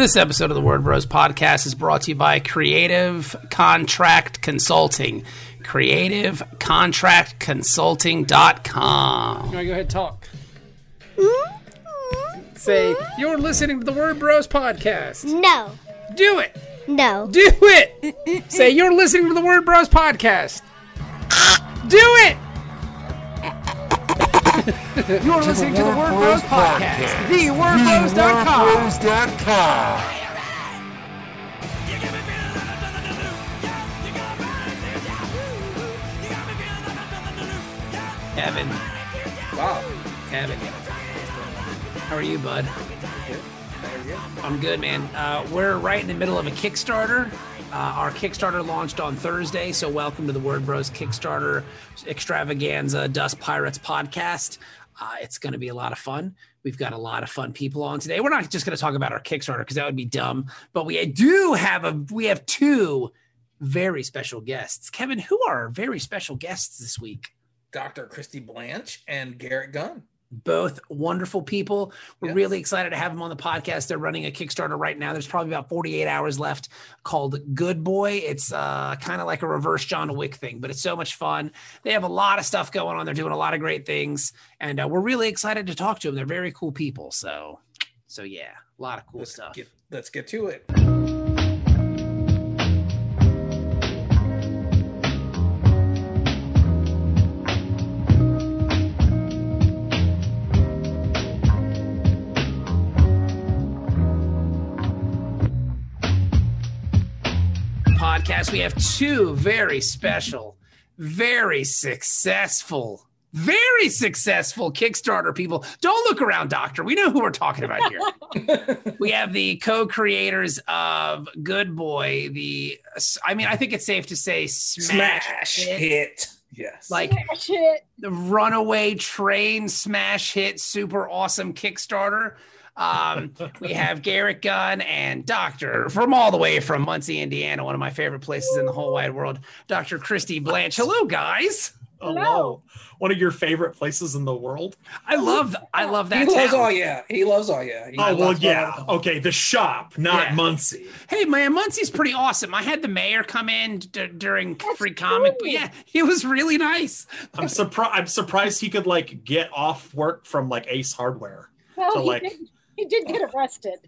This episode of the Word Bros podcast is brought to you by Creative Contract Consulting. CreativeContractConsulting.com. You want to go ahead and talk? Mm-hmm. Say, you're listening to the Word Bros podcast. No. Do it. No. Do it. Say, you're listening to the Word Bros podcast. Do it. You're listening to the Word Bros podcast. TheWordBros.com. Kevin. Wow. Kevin. How are you, bud? I'm good, man. Uh, we're right in the middle of a Kickstarter. Uh, our Kickstarter launched on Thursday, so welcome to the Word Bros Kickstarter Extravaganza Dust Pirates podcast. Uh, it's going to be a lot of fun. We've got a lot of fun people on today. We're not just going to talk about our Kickstarter because that would be dumb, but we do have a we have two very special guests. Kevin, who are our very special guests this week? Dr. Christy Blanch and Garrett Gunn. Both wonderful people. We're Yes. really excited to have them on the podcast. They're running a Kickstarter right now. There's probably about 48 hours left called Good Boy. It's uh, kind of like a reverse John Wick thing, but it's so much fun. They have a lot of stuff going on. They're doing a lot of great things, and uh, we're really excited to talk to them. They're very cool people. So, so yeah, a lot of cool Let's stuff. get let's get to it. Podcast, we have two very special, very successful, very successful Kickstarter people. Don't look around, Doctor. We know who we're talking about here. we have the co-creators of Good Boy. The, I mean, I think it's safe to say, smash, Smash hit. hit. Yes. like Shit. the runaway train smash hit super awesome kickstarter um, we have garrett gunn and doctor from all the way from muncie indiana one of my favorite places in the whole wide world dr christy blanch hello guys Hello. One of your favorite places in the world? i love i love that he loves all yeah. He loves all yeah. He Oh, well, yeah. all- Okay, the shop, not Yeah. Muncie. hey man muncie's pretty awesome i had the mayor come in d- during free comic but cool. yeah he was really nice I'm surprised. I'm surprised he could like get off work from like Ace Hardware. Well, So, he, like- did, he did get arrested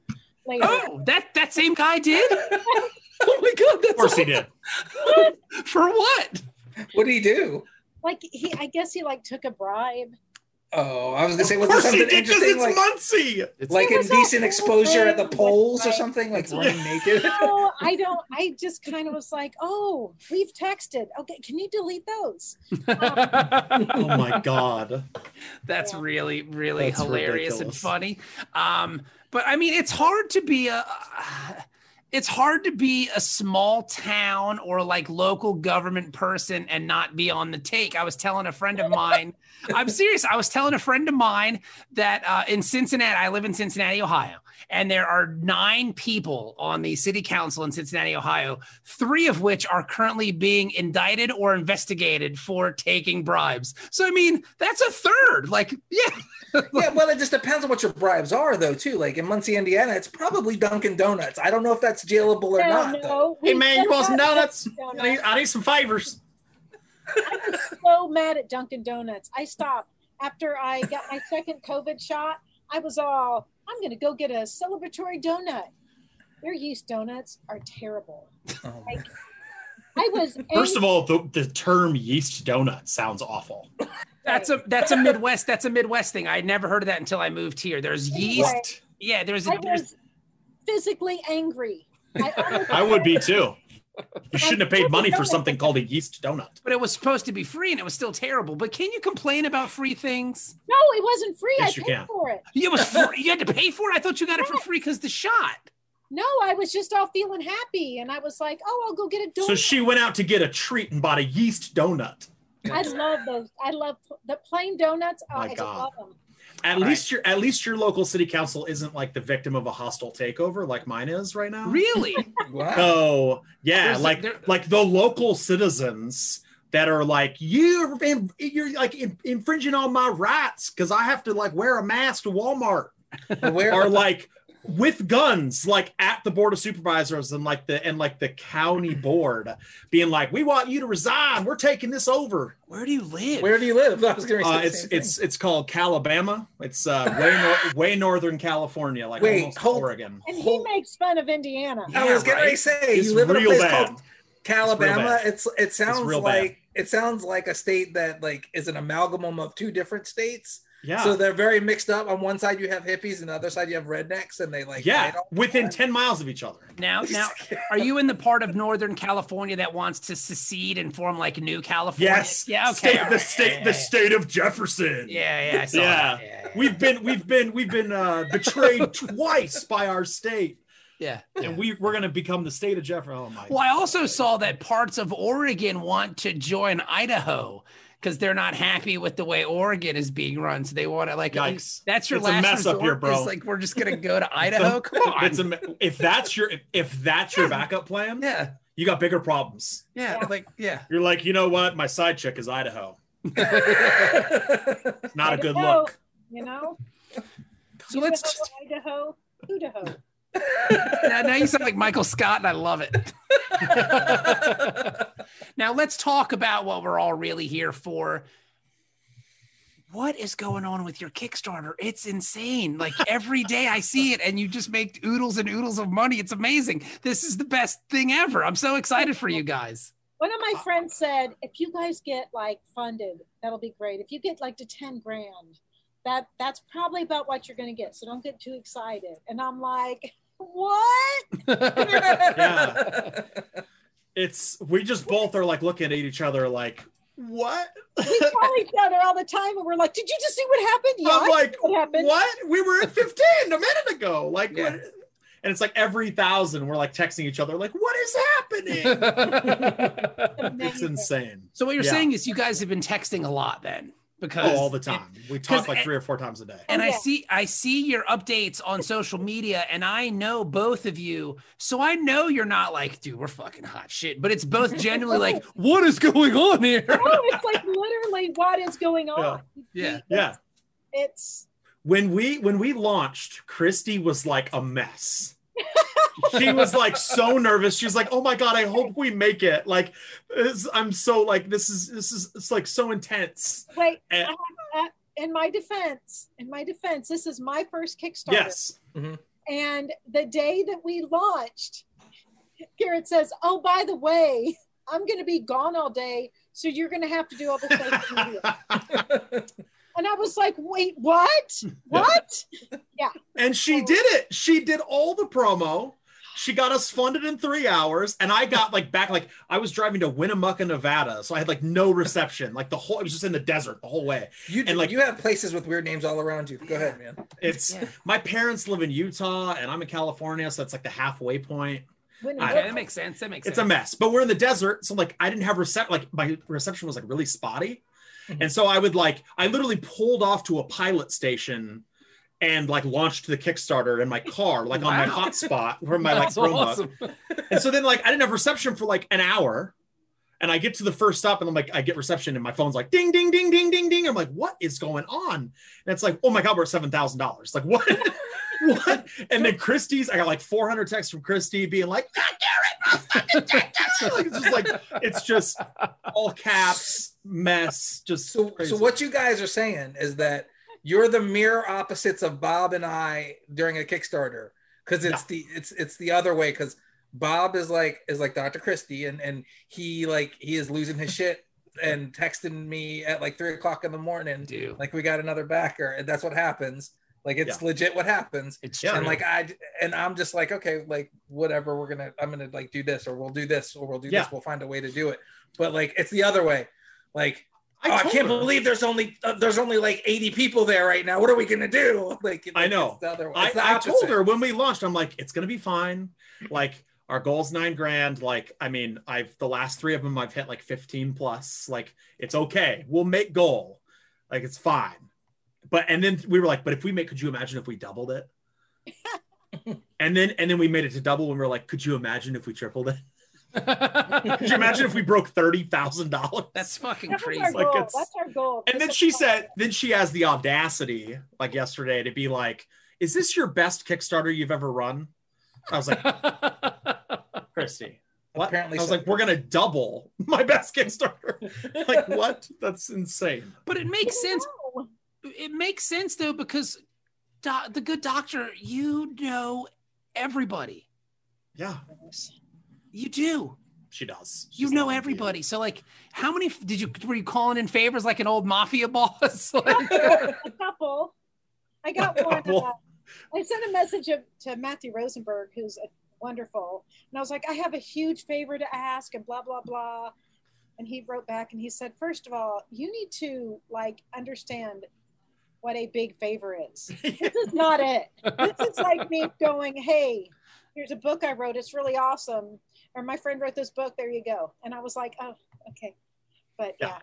later. oh that that same guy did Oh my god, that's Of course he did. for what What did he do? Like he, I guess he like took a bribe. Oh, I was gonna say, Of was there course he something interesting it's like Muncie. like It indecent all exposure at the open, polls or something, like It's- running naked? No, I don't. I just kind of was like, oh, we've texted. Okay, can you delete those? Oh my god. That's Yeah. really, really That's hilarious and funny. Um, but I mean, it's hard to be a. It's hard to be a small town or like local government person and not be on the take. I was telling a friend of mine, I'm serious. I was telling a friend of mine that uh, in Cincinnati, I live in Cincinnati, Ohio, and there are nine people on the city council in Cincinnati, Ohio, three of which are currently being indicted or investigated for taking bribes. So, I mean, that's a third. Like, yeah. yeah, well, it just depends on what your bribes are, though. Too like in Muncie, Indiana, it's probably Dunkin' Donuts. I don't know if that's jailable or no, not. no. though. Hey man, you want some had donuts? I need, I need some favors. I was so mad at Dunkin' Donuts. I stopped after I got my second COVID shot. I was all, I'm going to go get a celebratory donut. Their yeast donuts are terrible. Oh. Like, I was First of all, the, the term yeast donut sounds awful. That's a that's a Midwest that's a Midwest thing. I had never heard of that until I moved here. There's yeast. Anyway. Yeah, there's I a there's was physically angry. I, I would be too. You shouldn't have paid money for something called a yeast donut. but it was supposed to be free and it was still terrible. But can you complain about free things? no, it wasn't free. Yes, I you paid can. for it. It was free. you had to pay for it. I thought you got it for free because the shot. No, I was just all feeling happy, and I was like, "Oh, I'll go get a donut." So she went out to get a treat and bought a yeast donut. I love those. I love the plain donuts. Oh, My I God. love them. At All least your at least your local city council isn't like the victim of a hostile takeover like mine is right now. Really? Wow. Oh yeah, There's like there- like the local citizens that are like you're you're like infringing on my rights because I have to like wear a mask to Walmart Where are like with guns, like at the board of supervisors and like the and like the county board, being like, "We want you to resign. We're taking this over." Where do you live? Where do you live? I was going to Uh, it's it's it's called Calabama. It's uh, way nor- way northern California, like Wait, almost hold- Oregon. And he Whole- makes fun of Indiana. I was Yeah, getting ready right? to say It's you live in a place bad. called Calabama. bad. It's it sounds real like bad. it sounds like a state that like is an amalgam of two different states. Yeah, So they're very mixed up. On one side you have hippies, and the other side you have rednecks, and they like yeah, fight all the within time. ten miles of each other. Now, now, are you in the part of Northern California that wants to secede and form like New California? Yes. Yeah. Okay. State, the state, the state of Jefferson. Yeah. Yeah. I saw Yeah. that. yeah. We've been we've been we've been uh, betrayed twice by our state, Yeah. and we we're gonna become the state of Jefferson. Oh my! Well, I also saw that parts of Oregon want to join Idaho because they're not happy with the way Oregon is being run. So they want to like Yikes. that's your It's a last mess up resort. here, bro. Is like we're just gonna go to Idaho. Come on. It's a, if that's your if, if that's your backup plan, yeah. you got bigger problems. Yeah. Like yeah. You're like, you know what? My side chick is Idaho. Not a good look. You know? So let's Idaho, Idaho. Now, now you sound like Michael Scott, and I love it. now let's talk about what we're all really here for. What is going on with your Kickstarter? It's insane. Like every day I see it, and you just make oodles and oodles of money. It's amazing. This is the best thing ever. I'm so excited for you guys. One of my friends said, if you guys get like funded, that'll be great. If you get like to 10 grand, that that's probably about what you're gonna get. So don't get too excited. And I'm like, what? Yeah. It's we just both are like looking at each other like, what? We call each other all the time and we're like, did you just see what happened? Yeah, I'm like, what happened. what? We were at 15 a minute ago. Like, Yeah. what? And it's like every thousand, we're like texting each other, like, what is happening? it's insane. So what you're Yeah. saying is you guys have been texting a lot then, because Oh, all the time. We talk like it- three or four times a day. Oh, and Oh, I see I see your updates on social media and I know both of you. So I know you're not like, dude, we're fucking hot shit, but it's both genuinely like, what is going on here? Oh, it's like literally what is going on. Yeah. Yeah. It's when we when we launched christy was like a mess she was like so nervous she's like oh my god i hope we make it like this, i'm so like this is this is it's like so intense wait, And- I in my defense, in my defense, this is my first Kickstarter. yes mm-hmm. And the day that we launched, Garrett says, Oh, by the way, I'm going to be gone all day. So you're going to have to do all the social media. And I was like, Wait, what? What? Yeah. And she did it she did all the promo she got us funded in three hours and i got like back like i was driving to winnemucca nevada so i had like no reception like the whole it was just in the desert the whole way You And, like- you have places with weird names all around you. Go ahead, man. it's Yeah. my parents live in utah and i'm in california so it's like the halfway point When I Okay, don't that makes sense. That makes it's a mess but we're in the desert so like i didn't have reception like my reception was like really spotty. And so i would like i literally pulled off to a pilot station and like launched the kickstarter in my car like on my hotspot from my like Chromebook. awesome. and so then like i didn't have reception for like an hour. And i get to the first stop and i'm like i get reception and my phone's like ding ding ding ding ding ding. I'm like what is going on? And it's like oh my god we're at $7000 like what what and then christy's i got like 400 texts from christy being like ah, Garrett, fucking Garrett." like, it's just like it's just all caps mess just So, crazy. so what you guys are saying is that you're the mirror opposites of Bob and I during a Kickstarter because it's the it's it's the other way because Bob is like is like Dr. Christy and and he like he is losing his shit and texting me at like three o'clock in the morning Do like we got another backer and that's what happens like it's legit what happens it's Yeah. and like I and I'm just like okay like whatever we're gonna I'm gonna like do this or we'll do this or we'll do Yeah. this we'll find a way to do it but like it's the other way like I, oh, I can't her. believe there's only uh, there's only like 80 people there right now. What are we gonna do? Like, I know. It's the other way. I, the I told her when we launched, I'm like, it's gonna be fine. Like our goal's nine grand. Like, I mean, I've the last three of them I've hit like 15 plus. Like, it's okay. We'll make goal. Like, it's fine. But and then we were like, but if we make, could you imagine if we doubled it? and then and then we made it to double and we are like, could you imagine if we tripled it? Could you imagine if we broke thirty thousand dollars? That's fucking That's crazy. our Like, it's- That's our goal. And then she is- said, then she has the audacity, like yesterday, to be like, "Is this your best Kickstarter you've ever run?" I was like, "Christy." What? Apparently I was so. like, we're gonna double my best Kickstarter. like, what? That's insane. but it makes sense. No. It makes sense though because do- the good doctor, you know everybody. Yeah, You do. she does. You know lying to everybody. So like, how many did you were you calling in favors like an old mafia boss? Like- a couple. I got one. Uh, I sent a message of, to Matthew Rosenberg, who's a, wonderful, and I was like, I have a huge favor to ask, and blah blah blah. And he wrote back and he said, first of all, you need to like understand what a big favor is. This is not it. This is like me going, hey, here's a book I wrote. It's really awesome. Or my friend wrote this book. There you go. And I was like, oh, okay. But Yeah. yeah,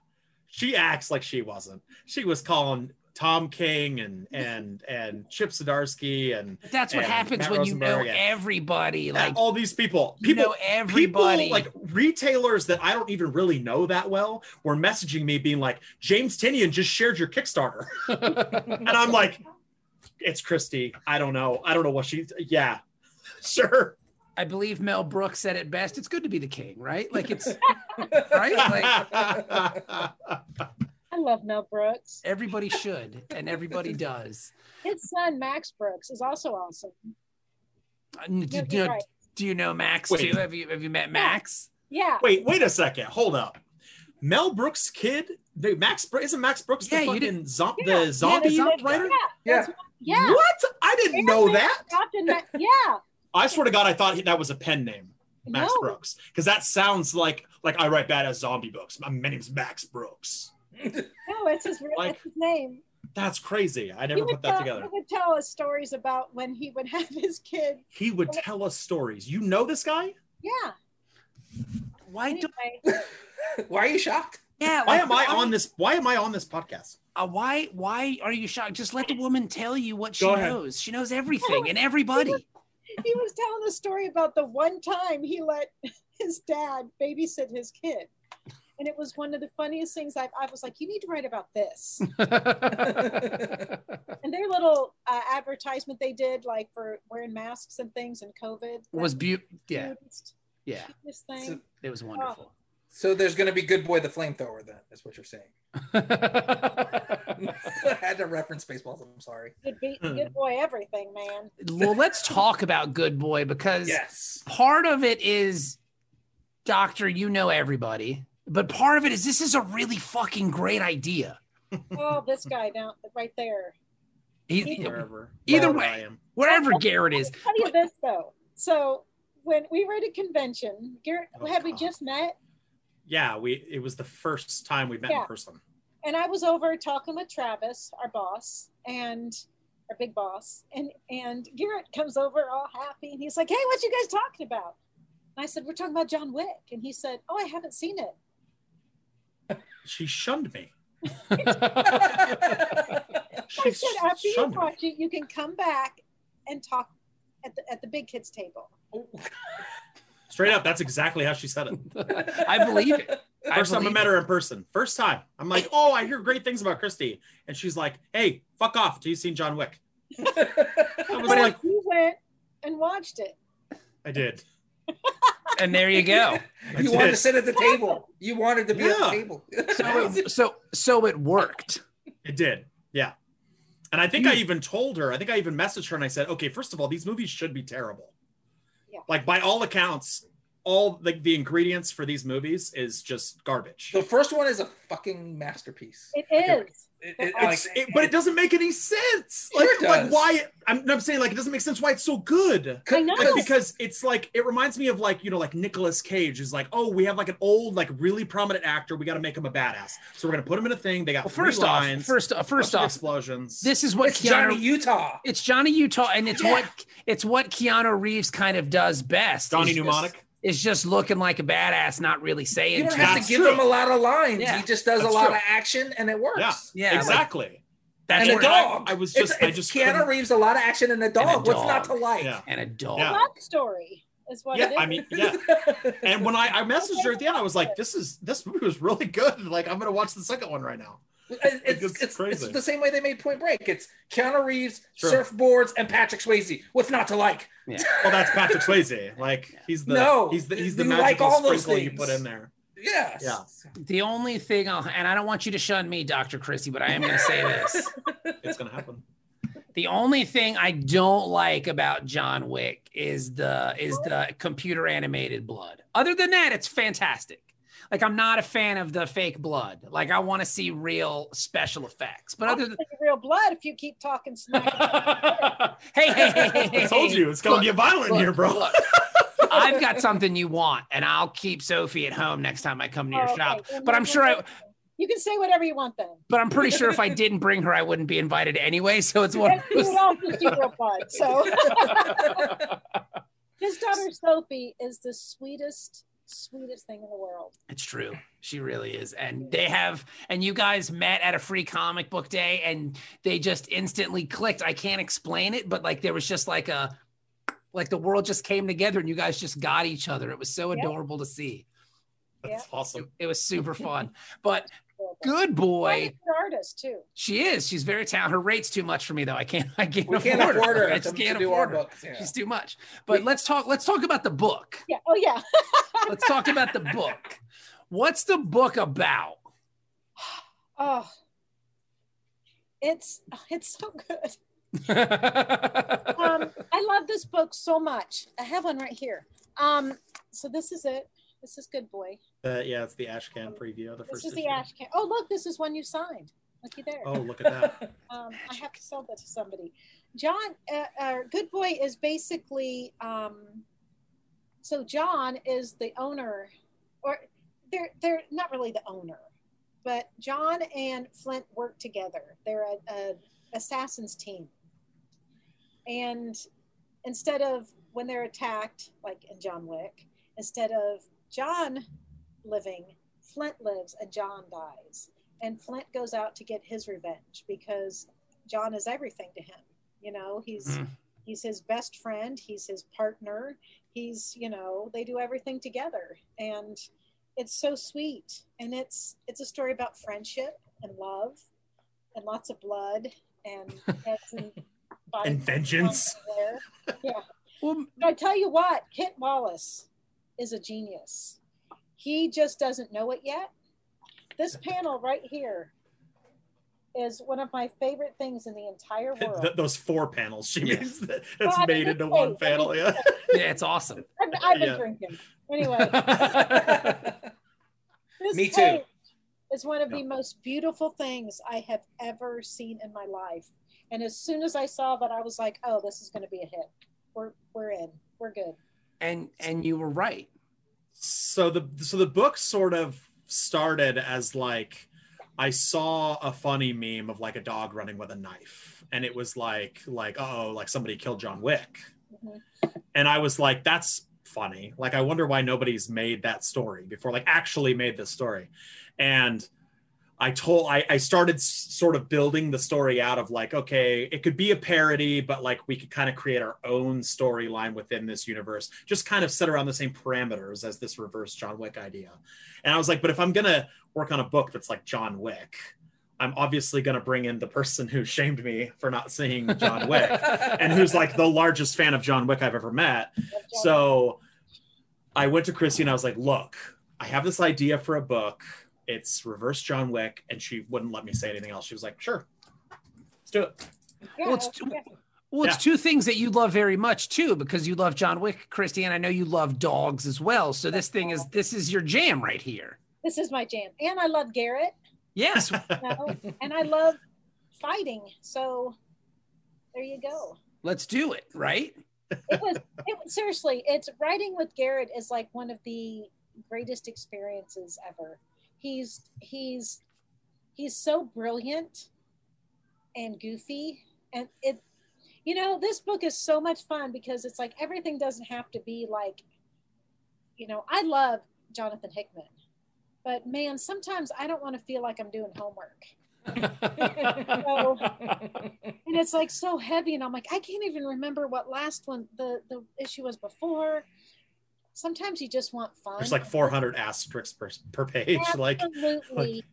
she acts like she wasn't. She was calling Tom King and and and Chip Zdarsky and That's what And happens Matt when you know Rosenberg, everybody. Like all these people. you People know everybody. People, like retailers that I don't even really know that well were messaging me being like, James Tynion just shared your Kickstarter. and I'm like, it's Christy. I don't know. I don't know what she yeah. Sure. I believe Mel Brooks said it best. It's good to be the king, right? Like it's right. Like I love Mel Brooks. everybody should, and everybody does. His son Max Brooks is also awesome. Uh, Do, do, you're right. do you know Max Wait. too? Have you have you met Max? Yeah, Wait, wait a second. Hold up. Mel Brooks' kid, the Max isn't Max Brooks Yeah, the you fucking zo- Yeah. the zombie Yeah, the zombie writer? yeah, Yeah. what- yeah. What? I didn't know that. Captain Ma- yeah, I swear to God, I thought that was a pen name, Max no, Brooks, because that sounds like like I write badass zombie books. My, my name's Max Brooks. No, it's his, Like- it's his name. That's crazy. I never would put that tell, together. He would tell us stories about when he would have his kid. He would tell us stories. You know this guy? Yeah. Why don't? Why are you shocked? Yeah. Why like, am I on this? Why am I on this podcast? Uh, why? Why are you shocked? Just let the woman tell you what she knows. She knows everything and everybody. he was telling a story about the one time he let his dad babysit his kid. And it was one of the funniest things I've, I was like, you need to write about this. And their little uh, advertisement they did, like for wearing masks and things and COVID. was beautiful. Yeah. cutest- Yeah. cutest thing. So- It was wonderful. So there's going to be Good Boy the Flamethrower then, that's what you're saying. I had to reference Spaceballs. I'm sorry. good, be- good boy, everything, man. well, let's talk about Good Boy because Yes. part of it is Doctor, you know everybody, but part of it is this is a really fucking great idea. Oh, this guy down right there. He, Wherever. Either wherever way. I am. wherever Garrett is, I'll tell you this though. So when we were at a convention, Garrett, Oh, had we just met? Yeah, we. It was the first time we met Yeah. in person. and I was over talking with Travis, our boss, and our big boss, and and Garrett comes over all happy, and he's like, "Hey, what you guys talking about?" And I said, "We're talking about John Wick," and he said, "Oh, I haven't seen it." She shunned me. I said, "After you shunned me. watch it, you can come back and talk at the at the big kids table." Straight up, that's exactly how she said it. I believe it. First time I met her in person. First time. I'm like, oh, I hear great things about Christy. And she's like, hey, fuck off. Do you seen John Wick? I was But like, you went and watched it. I did. And there you go. I you wanted did. to sit at the table. You wanted to be at the table. So it, so so it worked. It did. Yeah. And I think I hmm. even told her, I think I even messaged her and I said, okay, first of all, these movies should be terrible. Yeah. Like by all accounts, all the, the ingredients for these movies is just garbage. the first one is a fucking masterpiece. It Okay. is. It- it- It's, like- it, but it doesn't make any sense. Like, it like why? I'm, I'm saying like it doesn't make sense why it's so good. I know. Like, because it's like it reminds me of like you know like Nicolas Cage is like oh we have like an old like really prominent actor we got to make him a badass so we're gonna put him in a thing they got Well, three first off, lines first uh, first off, explosions this is what it's Keanu. Johnny Utah. it's Johnny Utah, and it's Yeah. what it's what Keanu Reeves kind of does best. Johnny is just- Mnemonic is just looking like a badass, not really saying. You don't have to give true. him a lot of lines. Yeah. he just does That's a lot true. of action and it works. yeah Yeah, like, exactly That's and a what- I- dog. I was It's- just- I just Keanu couldn't- Reeves, a lot of action and a dog. What's not to like? yeah and a dog. Yeah. Love story is what yeah it is. I mean yeah and when I I messaged her at the end I was like this is this movie was really good like I'm gonna watch the second one right now It's, it's, it's it's, the same way they made Point Break. It's Keanu Reeves, Sure. surfboards, and Patrick Swayze. What's not to like? Yeah. Well, that's Patrick Swayze. Like he's the No, he's the he's the you like magical all those sprinkle you put in there. Yes. Yeah. The only thing, I'll, and I don't want you to shun me, Dr. Christy, but I am going to say this. It's gonna happen. The only thing I don't like about John Wick is the is the computer animated blood. Other than that, it's fantastic. Like I'm not a fan of the fake blood. Like I want to see real special effects. But I'll other than take real blood if you keep talking smack. hey, hey, hey, hey, hey, I told you it's gonna Look, get violent look, here, bro. look. I've got something you want, and I'll keep Sophie at home next time I come to your Oh, shop. Then But I'm sure I, You can say whatever you want then. but I'm pretty sure if I didn't bring her, I wouldn't be invited anyway. So it's one. You would those- all just do real blood. So his daughter Sophie is the sweetest, sweetest thing in the world. It's true. She really is. And they have, and you guys met at a free comic book day and they just instantly clicked. I can't explain it, but like there was just like a, like the world just came together and you guys just got each other. It was so Yeah. adorable to see. That's It, awesome. it was super fun. But Adorable. Good And boy. a good artist too. She is. She's very talented. Her rate's too much for me though. I can't, I can't, We afford, can't afford her I just can't do our afford her. books. Yeah. She's too much. But We- let's talk, let's talk about the book. Yeah. Oh yeah. Let's talk about the book. What's the book about? Oh. It's it's so good. um, I love this book so much. I have one right here. Um, so this is it. This is Good Boy. Uh, yeah, it's the Ashcan preview of the This first. is the issue. ash can. Oh, look, this is one you signed. Looky there. Oh, look at that. Um, I have to sell that to somebody. John, uh, uh, Good Boy is basically. Um, so John is the owner, or they're they're not really the owner, but John and Flint work together. They're a, a assassins team, and instead of when they're attacked, like in John Wick, instead of John living, Flint lives and John dies. And Flint goes out to get his revenge because John is everything to him. You know, he's Mhm. he's his best friend, he's his partner, he's, you know, they do everything together. And it's so sweet. And it's it's a story about friendship and love and lots of blood and and And vengeance. Yeah. Well, I tell you what, Kit Wallace is a genius. He just doesn't know it yet. This panel right here is one of my favorite things in the entire world. Th- those four panels she Yeah. means that Well, it's I made into one wait, panel. Yeah. yeah, it's awesome. I've, I've been Yeah. drinking. Anyway, this Me too. page is one of the most beautiful things I have ever seen in my life. And as soon as I saw that, I was like, "Oh, this is going to be a hit. We're we're in. We're good." And and you were right. so the so the book sort of started as like I saw a funny meme of like a dog running with a knife, and it was like like oh like somebody killed John Wick, Mhm. and I was like that's funny. Like I wonder why nobody's made that story before, like actually made this story, and. I told I, I started s- sort of building the story out of like, okay, it could be a parody, but like we could kind of create our own storyline within this universe, just kind of set around the same parameters as this reverse John Wick idea. And I was like, but if I'm gonna work on a book that's like John Wick, I'm obviously gonna bring in the person who shamed me for not seeing John Wick and who's like the largest fan of John Wick I've ever met. So I went to Chrissy and I was like, look, I have this idea for a book. It's reverse John Wick. And she wouldn't let me say anything else. She was like, sure, let's do it. Yeah, Well, it's- yeah. Well, it's two things that you love very much too, because you love John Wick, Christy, and I know you love dogs as well. So this thing is this is your jam right here. this is my jam, and I love Garrett. Yes. You know? and I love fighting. So there you go. Let's do it, right? It was, it was seriously. It's writing with Garrett is like one of the greatest experiences ever. He's he's he's so brilliant and goofy, and it. You know, this book is so much fun because it's like everything doesn't have to be like. You know, I love Jonathan Hickman, but man, sometimes I don't want to feel like I'm doing homework. So, and it's like so heavy and i'm like i can't even remember what last one the the issue was before sometimes you just want fun There's like 400 asterisks per, per page. Like, absolutely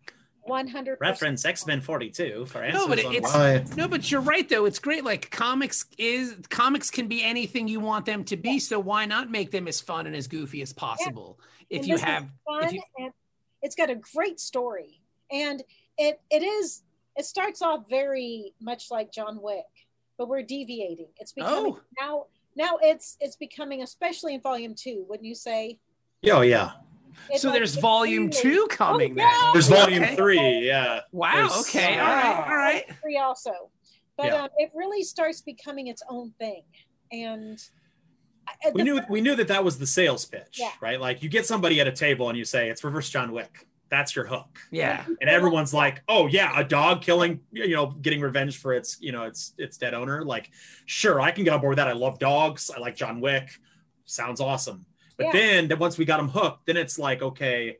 One hundred Reference X Men 42 for answers No, but it's- why. No, but you're right though. It's great. Like comics is comics can be anything you want them to be. So why not make them as fun and as goofy as possible? If And you have, fun you- and it's got a great story and it it is it starts off very much like john wick but we're deviating it's becoming Oh. now now it's it's becoming especially in volume two wouldn't you say Oh yeah. It's so like- there's it's volume two coming. Oh, yeah. then. There's volume Okay. three. Yeah. Wow. There's- Okay. All right. All right. three also but Yeah. um, it really starts becoming its own thing and We knew first- we knew that that was the sales pitch, Yeah. right? Like you get somebody at a table and you say it's reverse John Wick. That's your hook. Yeah. and everyone's like, "Oh yeah, a dog killing, you know, getting revenge for its, you know, its its dead owner." Like, sure, I can get on board with that. I love dogs. I like John Wick. Sounds awesome. But Yeah. then, then once we got them hooked, then it's like, okay,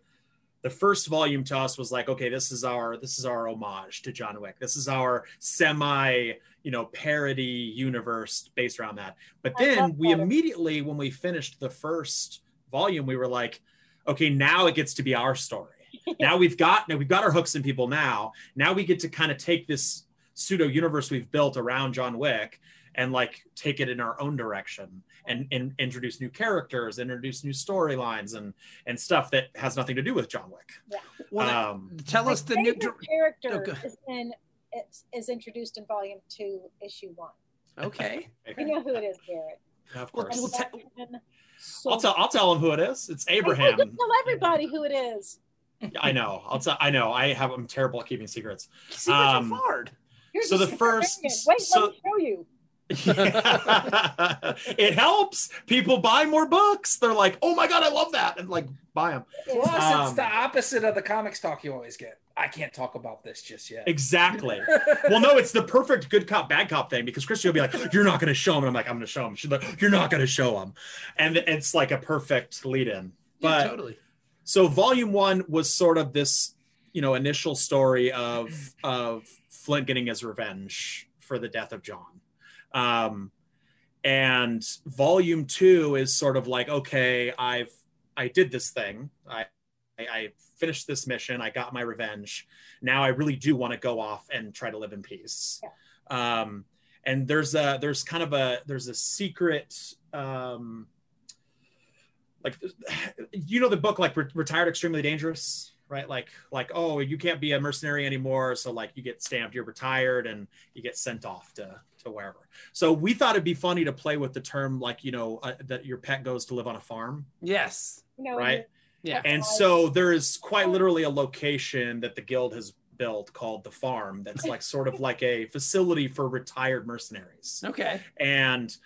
the first volume to us was like, okay, this is our this is our homage to John Wick. This is our semi, you know, parody universe based around that. But then we immediately, when we finished the first volume, we were like, okay, now it gets to be our story now we've got now we've got our hooks in people now. Now we get to kind of take this pseudo universe we've built around john wick and like take it in our own direction and, and introduce new characters introduce new storylines and and stuff that has nothing to do with john wick. Well, then um tell us the new. character Oh, is in is, is introduced in volume two issue one. Okay. you know who it is garrett. Of course. Well, te- Sebastian i'll tell i'll tell him who it is. It's Hey, abraham. just tell everybody who it is. I know i'll tell i know i have i'm terrible at keeping secrets See, um, Um, hard. Here's So the first- variant. Wait, so- let me show you. Yeah. it helps people buy more books they're like oh my god i love that and like buy them Plus, it's Um, the opposite of the comics talk you always get. I can't talk about this just yet. exactly well no it's the perfect good cop bad cop thing because christy will be like you're not going to show him and i'm like i'm going to show him she's like you're not going to show him and it's like a perfect lead in Yeah, but totally. So volume one was sort of this you know initial story of of flint getting his revenge for the death of john um and volume two is sort of like okay i've i did this thing i I, I finished this mission. I got my revenge. Now I really do want to go off and try to live in peace. Um, and there's a there's kind of a there's a secret um, like you know the book like Re- retired extremely dangerous right like like oh you can't be a mercenary anymore so like you get stamped you're retired and you get sent off to to wherever so we thought it'd be funny to play with the term like you know uh, that your pet goes to live on a farm Yes. You right Yeah. and so there is quite literally a location that the guild has built called the farm that's like sort of like a facility for retired mercenaries Okay. and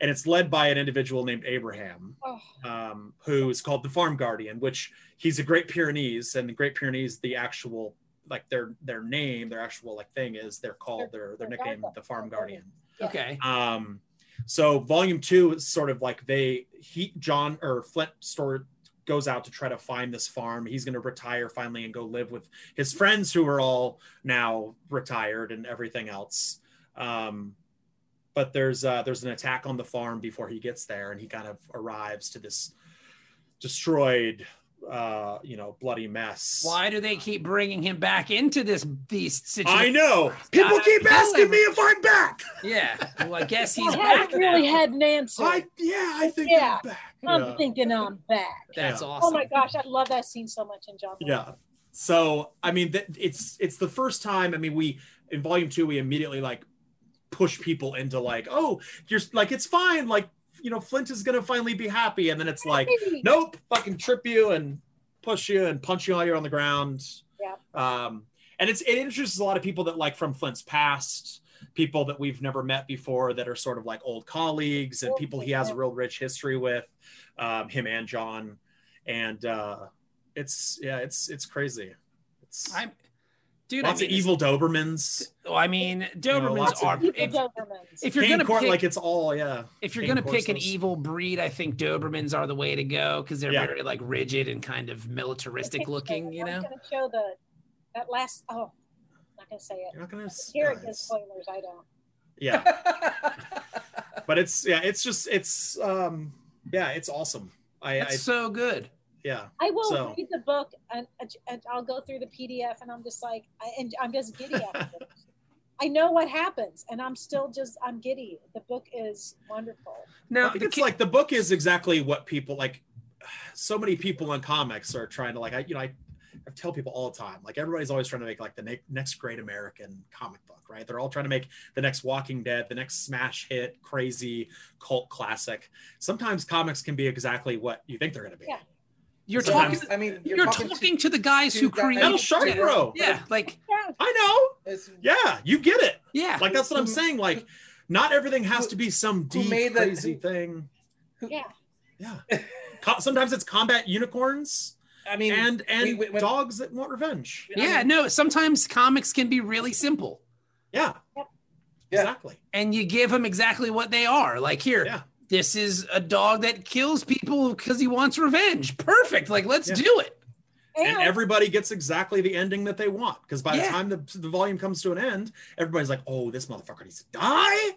and it's led by an individual named abraham Oh, um, who is called the farm guardian which he's a great pyrenees and the great pyrenees the actual like their their name their actual like thing is they're called their their nickname the farm guardian. Okay. um so volume two is sort of like they he john or flint store goes out to try to find this farm. He's going to retire finally and go live with his friends who are all now retired and everything else. Um but there's uh there's an attack on the farm before he gets there and he kind of arrives to this destroyed uh you know bloody mess Why do they keep bringing him back into this these i know people gotta keep kill asking me if i'm back Yeah. Well, I guess he's haven't back. really now. had an answer. i yeah i think Yeah. i'm back I'm Yeah. thinking I'm back. That's Yeah. awesome. Oh my gosh, I love that scene so much in John. Yeah so i mean th- it's it's the first time i mean we in volume two we immediately like push people into like oh you're like it's fine like you know flint is gonna finally be happy. And then it's like nope fucking trip you and push you and punch you while you're on the ground. Yeah. um and it's it introduces a lot of people that like from flint's past people that we've never met before that are sort of like old colleagues and people he has a real rich history with um him and john. And uh it's yeah it's it's crazy. It's I'm, dude. lots I mean, of evil dobermans Oh, I mean, Dobermans lots of are. If, Dobermans. if you're Cane gonna corn, pick, like it's all yeah if you're cane gonna pick an evil breed, I think Dobermans are the way to go because they're Yeah. very like rigid and kind of militaristic Okay, looking. You I'm know. gonna show the that last. Oh, I'm not gonna say it. you're not gonna s- Garrett uh, spoilers. I don't. yeah but it's yeah it's just it's um yeah it's awesome i, I so good. Yeah. I will So- read the book and, and I'll go through the PDF and I'm just like, I, and I'm just giddy after. I know what happens and I'm still just, I'm giddy. The book is wonderful. Now, I think the it's like the book is exactly what people like. So many people in comics are trying to like. I you know I, I tell people all the time like everybody's always trying to make like the ne- next great American comic book, right? They're all trying to make the next Walking Dead, the next smash hit, crazy cult classic. Sometimes comics can be exactly what you think they're going to be. Yeah. You're sometimes- talking. I mean, You're, you're, talking, talking, to, the guys to who guys- create. Metal Shark yeah, Bro. Yeah, like I know. Yeah, you get it. yeah. Like that's what I'm saying. Like, not everything has to be some deep, made that- crazy who- thing. Yeah. Yeah. Sometimes it's combat unicorns I mean, and and we- we- when- dogs that want revenge. yeah, no. Sometimes comics can be really simple, Yeah. Yeah. Exactly. and you give them exactly what they are. Like here, Yeah. This is a dog that kills people because he wants revenge. Perfect. Like let's Yeah. do it. And, And everybody gets exactly the ending that they want. Because by Yeah. the time the, the volume comes to an end, everybody's like, oh, this motherfucker needs to die.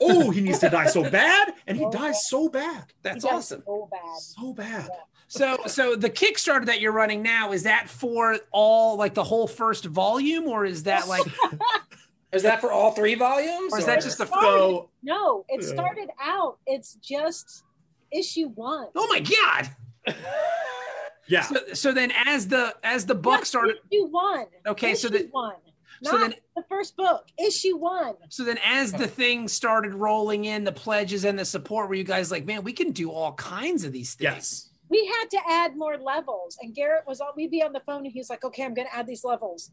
Oh, he needs to die so bad. And he Oh, dies so bad. That's awesome. So bad. So bad. So, so the Kickstarter that you're running now is that for all like the whole first volume, or is that like, is that for all three volumes? or is that just the? So No, it started out, it's just issue one. Oh my god! yeah. So, so then, as the as the book Just started, Issue one. Okay, so issue that- one. Not so then the first book. Issue one. so then as the thing started rolling in, the pledges and the support, were you guys like, man, we can do all kinds of these things? Yes. We had to add more levels, and Garrett was on. We'd be on the phone, and he's like, "Okay, I'm going to add these levels,"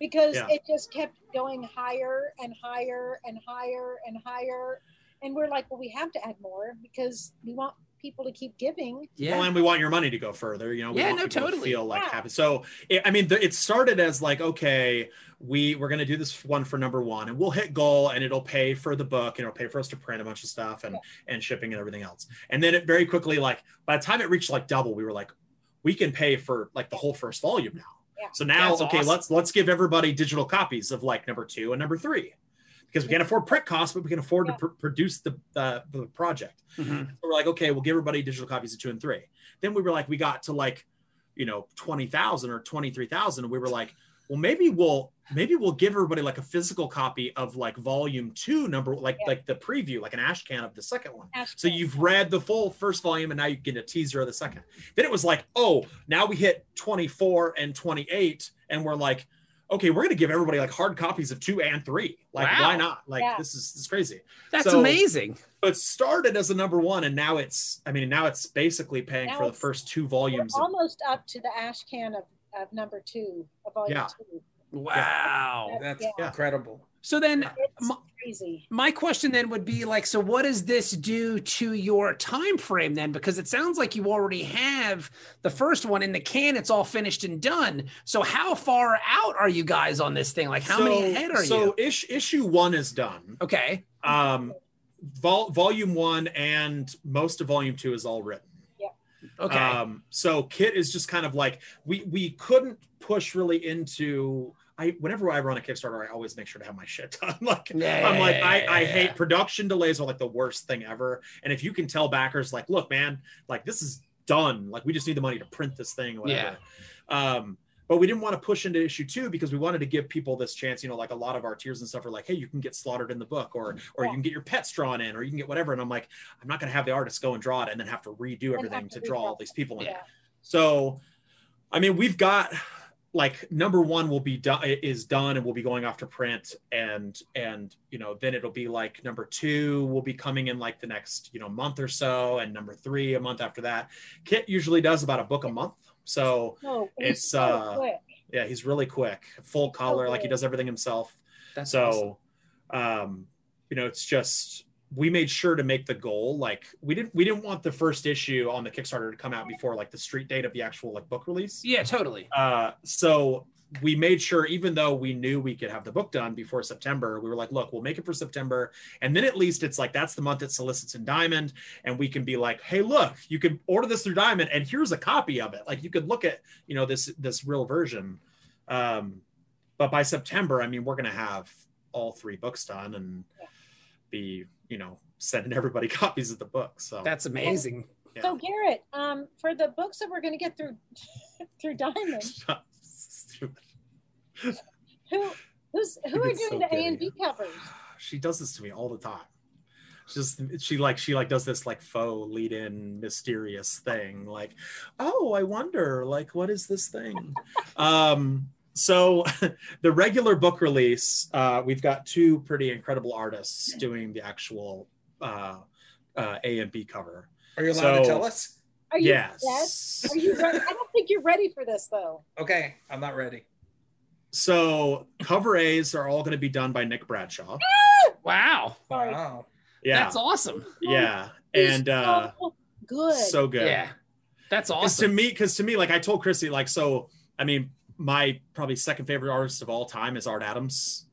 because Yeah. it just kept going higher and higher and higher and higher, and we're like, "Well, we have to add more because we want people to keep giving." Yeah. Well, and we want your money to go further. You know, we Yeah, want no, people to totally. feel like Yeah. happy. So, it, I mean, the, it started as like, okay, we we're gonna do this one for number one, and we'll hit goal, and it'll pay for the book, and it'll pay for us to print a bunch of stuff and and shipping and everything else. And then it very quickly, like by the time it reached like double, we were like, we can pay for like the whole first volume now. Yeah. So now, That's okay, awesome. let's let's give everybody digital copies of like number two and number three. Because we can't afford print costs, but we can afford Yeah. to pr- produce the, uh, the project. Mhm. So we're like, okay, we'll give everybody digital copies of two and three. Then we were like, we got to like, you know, 20,000 or 23,000. And we were like, well, maybe we'll, maybe we'll give everybody like a physical copy of like volume two, number, like, Yeah. like the preview, like an ash can of the second one. Ask So them. you've read the full first volume and now you get a teaser of the second. Then it was like, oh, now we hit 24 and 28. And we're like, okay, we're going to give everybody like hard copies of two and three. Like, Wow. why not? Like, Yeah. this is, this is crazy That's So- amazing. but it started as a number one and now it's i mean now it's basically paying Now for the first two We're volumes of, almost up to the ash can of, of number two of volume Yeah. two. Wow. That's Yeah. incredible. So then, It's My- crazy. my question then would be like, so what does this do to your time frame then? Because it sounds like you already have the first one in the can; it's all finished and done. So how far out are you guys on this thing? Like, how so, many ahead are so you? So ish, issue one is done Okay. um vol- volume one and most of volume two is all written Okay. um so kit is just kind of like we we couldn't push really into I whenever I run a Kickstarter, I always make sure to have my shit done. like Yeah, I'm like, yeah, I, yeah, I hate production delays are like the worst thing ever. And if you can tell backers, like, look, man, like this is done. Like we just need the money to print this thing, or whatever. Um, but we didn't want to push into issue two because we wanted to give people this chance. You know, like a lot of our tiers and stuff are like, hey, you can get slaughtered in the book, or or you can get your pets drawn in, or you can get whatever. And I'm like, I'm not gonna have the artist go and draw it and then have to redo everything to to draw all these people in. Yeah. So, I mean, we've got like number one will be done is done and we'll be going off to print and and you know then it'll be like number two will be coming in like the next you know month or so and number three a month after that kit usually does about a book a month so No, It's, so uh, quick. yeah he's really quick full color like he does everything himself That's awesome. so um you know it's just we made sure to make the goal like we didn't we didn't want the first issue on the kickstarter to come out before like the street date of the actual like book release yeah, totally. uh, so we made sure, even though we knew we could have the book done before September, we were like, look, we'll make it for September. And then at least it's like, that's the month it solicits in Diamond. And we can be like, hey, look, you can order this through Diamond and here's a copy of it. Like you could look at, you know, this, this real version. Um, but by September, I mean, we're going to have all three books done and be, you know, sending everybody copies of the book. So That's amazing. So Garrett, um, for the books that we're going to get through through Diamond, Stupid. who who's who are doing so the A and B covers? She does this to me all the time. She just she like she like does this like faux lead in mysterious thing like oh I wonder like what is this thing um so the regular book release uh we've got two pretty incredible artists doing the actual uh uh A and B cover Are you allowed to tell us? Are you yes Are you ready? I don't think you're ready for this though. Okay, I'm not ready. so cover A's are all going to be done by Nick Bradshaw Wow. Wow. yeah That's awesome. yeah and uh so good. so good Yeah. That's Because to me, because to me, like I told Chrissy, like so. I mean, my probably second favorite artist of all time is Art Adams,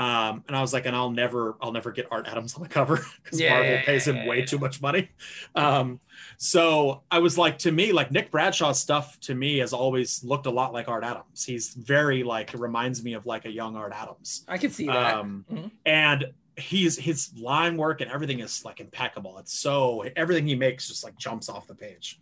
um, and I was like, and I'll never, I'll never get Art Adams on the cover because Yeah, Marvel yeah, pays yeah, him way yeah. too much money. Um, so I was like, to me, like Nick Bradshaw's stuff to me has always looked a lot like Art Adams. He's very like it reminds me of like a young Art Adams. I can see that. Um, Mhm. and he's his line work and everything is like impeccable. It's so everything he makes just like jumps off the page.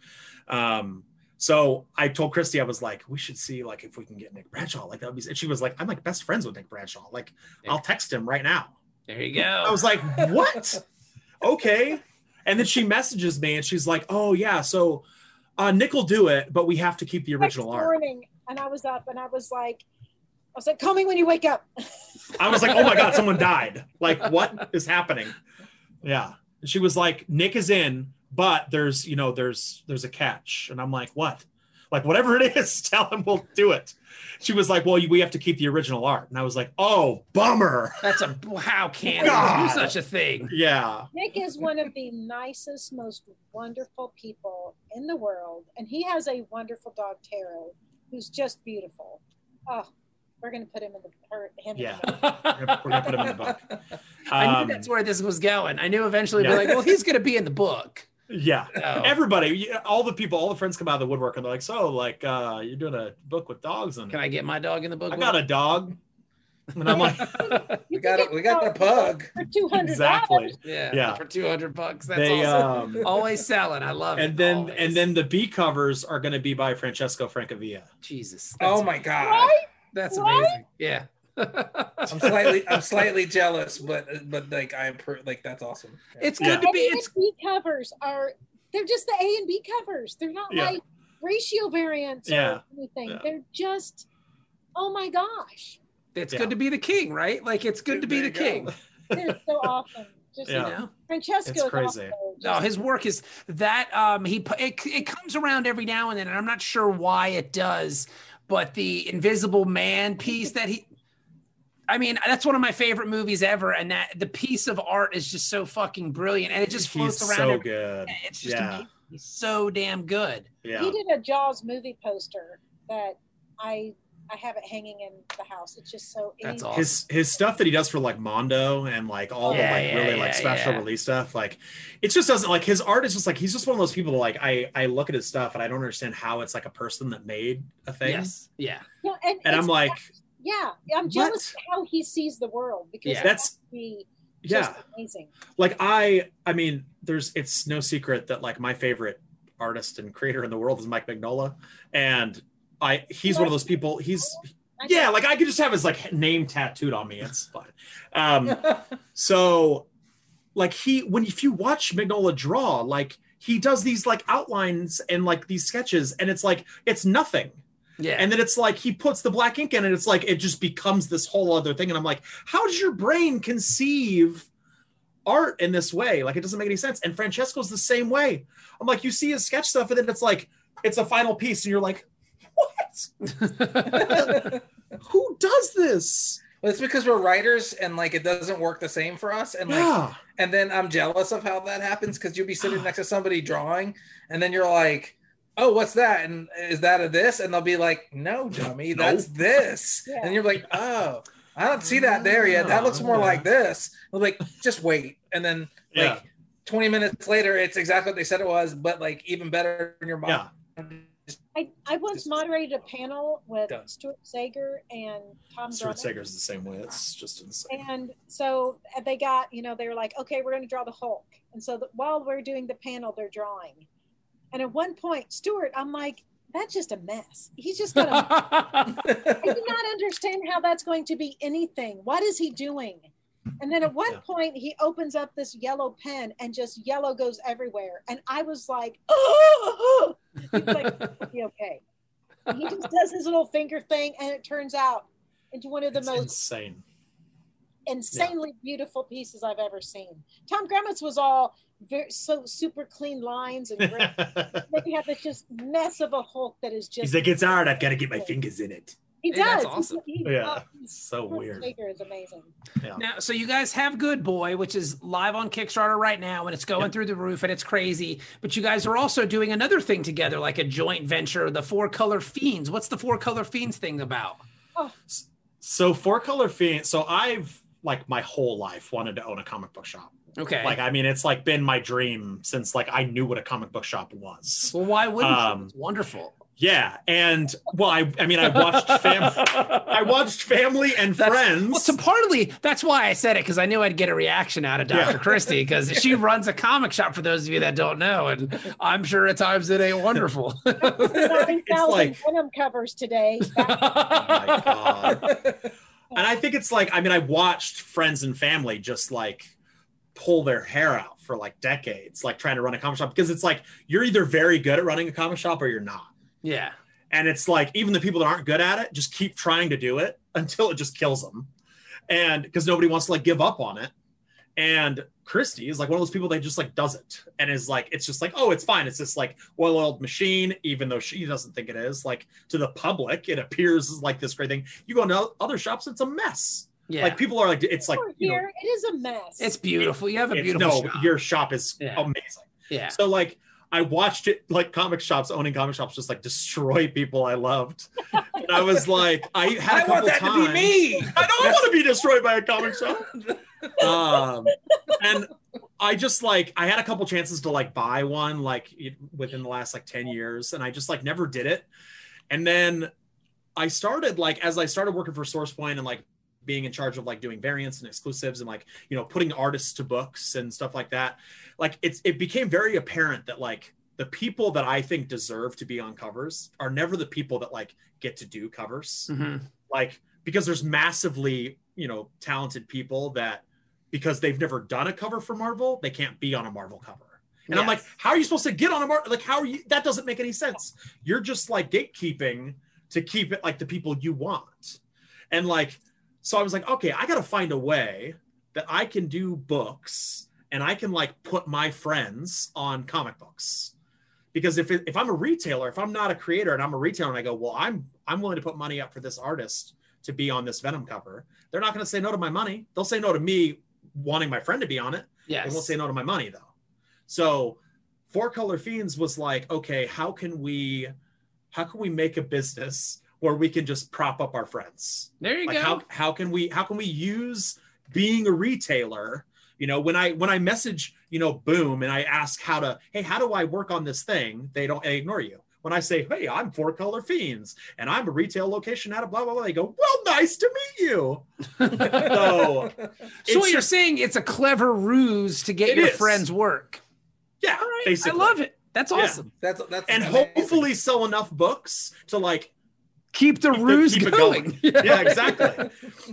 Um, so I told Christy, I was like, we should see like if we can get Nick Bradshaw. Like that would be. And she was like, I'm like best friends with Nick Bradshaw. Like I'll text him right now. there you go. I was like, what? okay. And then she messages me and she's like, oh yeah, so uh, Nick will do it, but we have to keep the original Next art. morning, and I was up, and I was like, I was like, call me when you wake up. I was like, oh my God, someone died. Like, what is happening? Yeah. And she was like, Nick is in, but there's, you know, there's there's a catch. And I'm like, what? Like, whatever it is, tell him we'll do it. She was like, well, we have to keep the original art. And I was like, oh, bummer. That's a how can you God. do such a thing? Yeah. Nick is one of the nicest, most wonderful people in the world, and he has a wonderful dog, Taro, who's just beautiful. Oh, we're gonna put him in the her, him in Yeah. the book. We're gonna, we're gonna put him in the book. I Um, knew that's where this was going. I knew eventually we'd be like, well, he's going to be in the book. Yeah. Oh. Everybody, all the people, all the friends come out of the woodwork and they're like, so, like, uh, you're doing a book with dogs and Can I get my dog in the book? I got a dog. And I'm like, We got can a, we got the pug. for two hundred exactly. yeah, Yeah. for two hundred bucks. That's They, awesome. um, Always selling. I love it. and then Always. and then the B covers are going to be by Francesco Francavilla. Jesus. Oh my god. Right? that's What? amazing. Yeah. I'm slightly I'm slightly jealous, but but like I'm per, like that's awesome. It's Yeah. good to be. A and It's B covers are they're just the A and B covers. They're not Yeah. like ratio variants Yeah. or anything. Yeah. They're just oh my gosh. it's Yeah. good to be the king, right? Like it's good to be the There you king. They're so awesome. Just Yeah. You know. Francesco It's is crazy. also No, just- his work is that um he it, it comes around every now and then, and I'm not sure why it does, but the Invisible Man piece that he. I mean, that's one of my favorite movies ever, and that the piece of art is just so fucking brilliant, and it just floats He's around. so every- good. It's just Yeah. amazing. He's so damn good. Yeah. he did a Jaws movie poster that I I have it hanging in the house. It's just so That's easy. awesome. His his stuff that he does for like Mondo and like all Yeah, the like yeah, really like special yeah. release stuff, like it just doesn't like his art is just like he's just one of those people that, like I I look at his stuff and I don't understand how it's like a person that made a thing. Yes. Yeah. Yeah, and, And I'm it's- like, yeah, I'm jealous of how he sees the world because Yeah. That's- he yeah. amazing. like i i mean there's it's no secret that like my favorite artist and creator in the world is mike mignola and i he's one of those people he's I yeah like i could just have his like name tattooed on me it's fine um so like he when if you watch mignola draw like he does these like outlines and like these sketches and it's like it's nothing Yeah. and then it's like he puts the black ink in and it's like it just becomes this whole other thing. And i'm like how does your brain conceive art in this way? Like it doesn't make any sense. And francesco's the same way. I'm like you see his sketch stuff and then it's like it's a final piece and you're like what? Who does this? Well, it's because we're writers and like it doesn't work the same for us. And like yeah. and then I'm jealous of how that happens because you'll be sitting next to somebody drawing, and then you're like, "Oh, what's that? And is that a this?" And they'll be like, "No, dummy, No. that's this." Yeah. And you're like, "Oh, I don't see that there yet. That looks more Yeah. like this." I'm like, just wait, and then yeah like 20 minutes later, it's exactly what they said it was, but like even better in your mind. yeah I, I once moderated a panel with Done. Stuart Sayger and Tom stuart Drummond. sayger's the same way it's just insane And so they got, you know, they were like, okay, we're going to draw the Hulk. And so the, while we're doing the panel, they're drawing. And at one point, Stuart, I'm like, that's just a mess. He's just got a I do not understand how that's going to be anything. What is he doing? And then at one Yeah. point, he opens up this yellow pen and just yellow goes everywhere. And I was like, oh, he's like, be okay. And he just does his little finger thing, and it turns out into one of the It's most insane. insanely beautiful pieces I've ever seen. Tom Grummett's was all very, so super clean lines and great. then you have this just mess of a Hulk that is just He's like, it's hard. I've got to get my fingers in it. he Hey, that's does. awesome. He, he, Yeah. oh, So weird. Sayger is amazing. Now, so you guys have Good Boy, which is live on Kickstarter right now, and it's going Yep. through the roof, and it's crazy. But you guys are also doing another thing together, like a joint venture, the Four Color Fiends. What's the Four Color Fiends thing about? Oh. So four color Fiends. So I've like my whole life wanted to own a comic book shop. Okay. Like I mean, it's like been my dream since like I knew what a comic book shop was. well, why wouldn't Um, you? It's wonderful. Yeah, and well, I I mean, I watched fam, I watched Family and That's- Friends. Well, so partly that's why I said it because I knew I'd get a reaction out of Dr. Yeah. Christie because she runs a comic shop for those of you that don't know, and I'm sure at times it ain't wonderful. Nine thousand like- Venom covers today. oh my god! And I think it's like I mean, I watched Friends and Family just like pull their hair out for like decades, like trying to run a comic shop because it's like you're either very good at running a comic shop or you're not. yeah. and it's like even the people that aren't good at it just keep trying to do it until it just kills them and because nobody wants to like give up on it. And christy is like one of those people that just like does it and is like it's just like oh it's fine. It's this like well-oiled machine even though she doesn't think it is. Like to the public it appears like this great thing. You go to other shops it's a mess Yeah. like people are like it's like Over you know here, it is a mess. it's beautiful. You have a it's- beautiful no shop. your shop is Yeah. amazing yeah. so like I watched it like comic shops, owning comic shops, just like destroy people I loved. And I was like, I had a I want that times. to be me. I don't want to be destroyed by a comic shop. Um, and I just like I had a couple chances to like buy one like within the last like 10 years, and I just like never did it. And then I started like as I started working for SourcePoint and like being in charge of like doing variants and exclusives and like you know putting artists to books and stuff like that like it's it became very apparent that like the people that i think deserve to be on covers are never the people that like get to do covers. Mhm. like because there's massively you know talented people that because they've never done a cover for marvel they can't be on a marvel cover. And i'm like how are you supposed to get on a marvel like how are you that doesn't make any sense. You're just like gatekeeping to keep it like the people you want. And like so i was like okay i gotta find a way that i can do books and i can like put my friends on comic books because if, it, if i'm a retailer if i'm not a creator and i'm a retailer and i go well i'm i'm willing to put money up for this artist to be on this venom cover they're not going to say no to my money they'll say no to me wanting my friend to be on it Yes. they won't say no to my money though. So Four Color Fiends was like, okay, how can we how can we make a business where we can just prop up our friends? there you Like go. how how can we how can we use being a retailer? You know, when I when I message, you know, boom, and I ask how to, hey, how do I work on this thing? They don't they ignore you. When I say, hey, I'm Four Color Fiends and I'm a retail location out of blah blah blah, they go, well, nice to meet you. So so what you're just- saying, it's a clever ruse to get your is. friends' work. yeah, All right. basically. I love it. That's Yeah. awesome. that's that's and amazing. hopefully sell enough books to like Keep the Keep the- ruse keep it going. yeah exactly.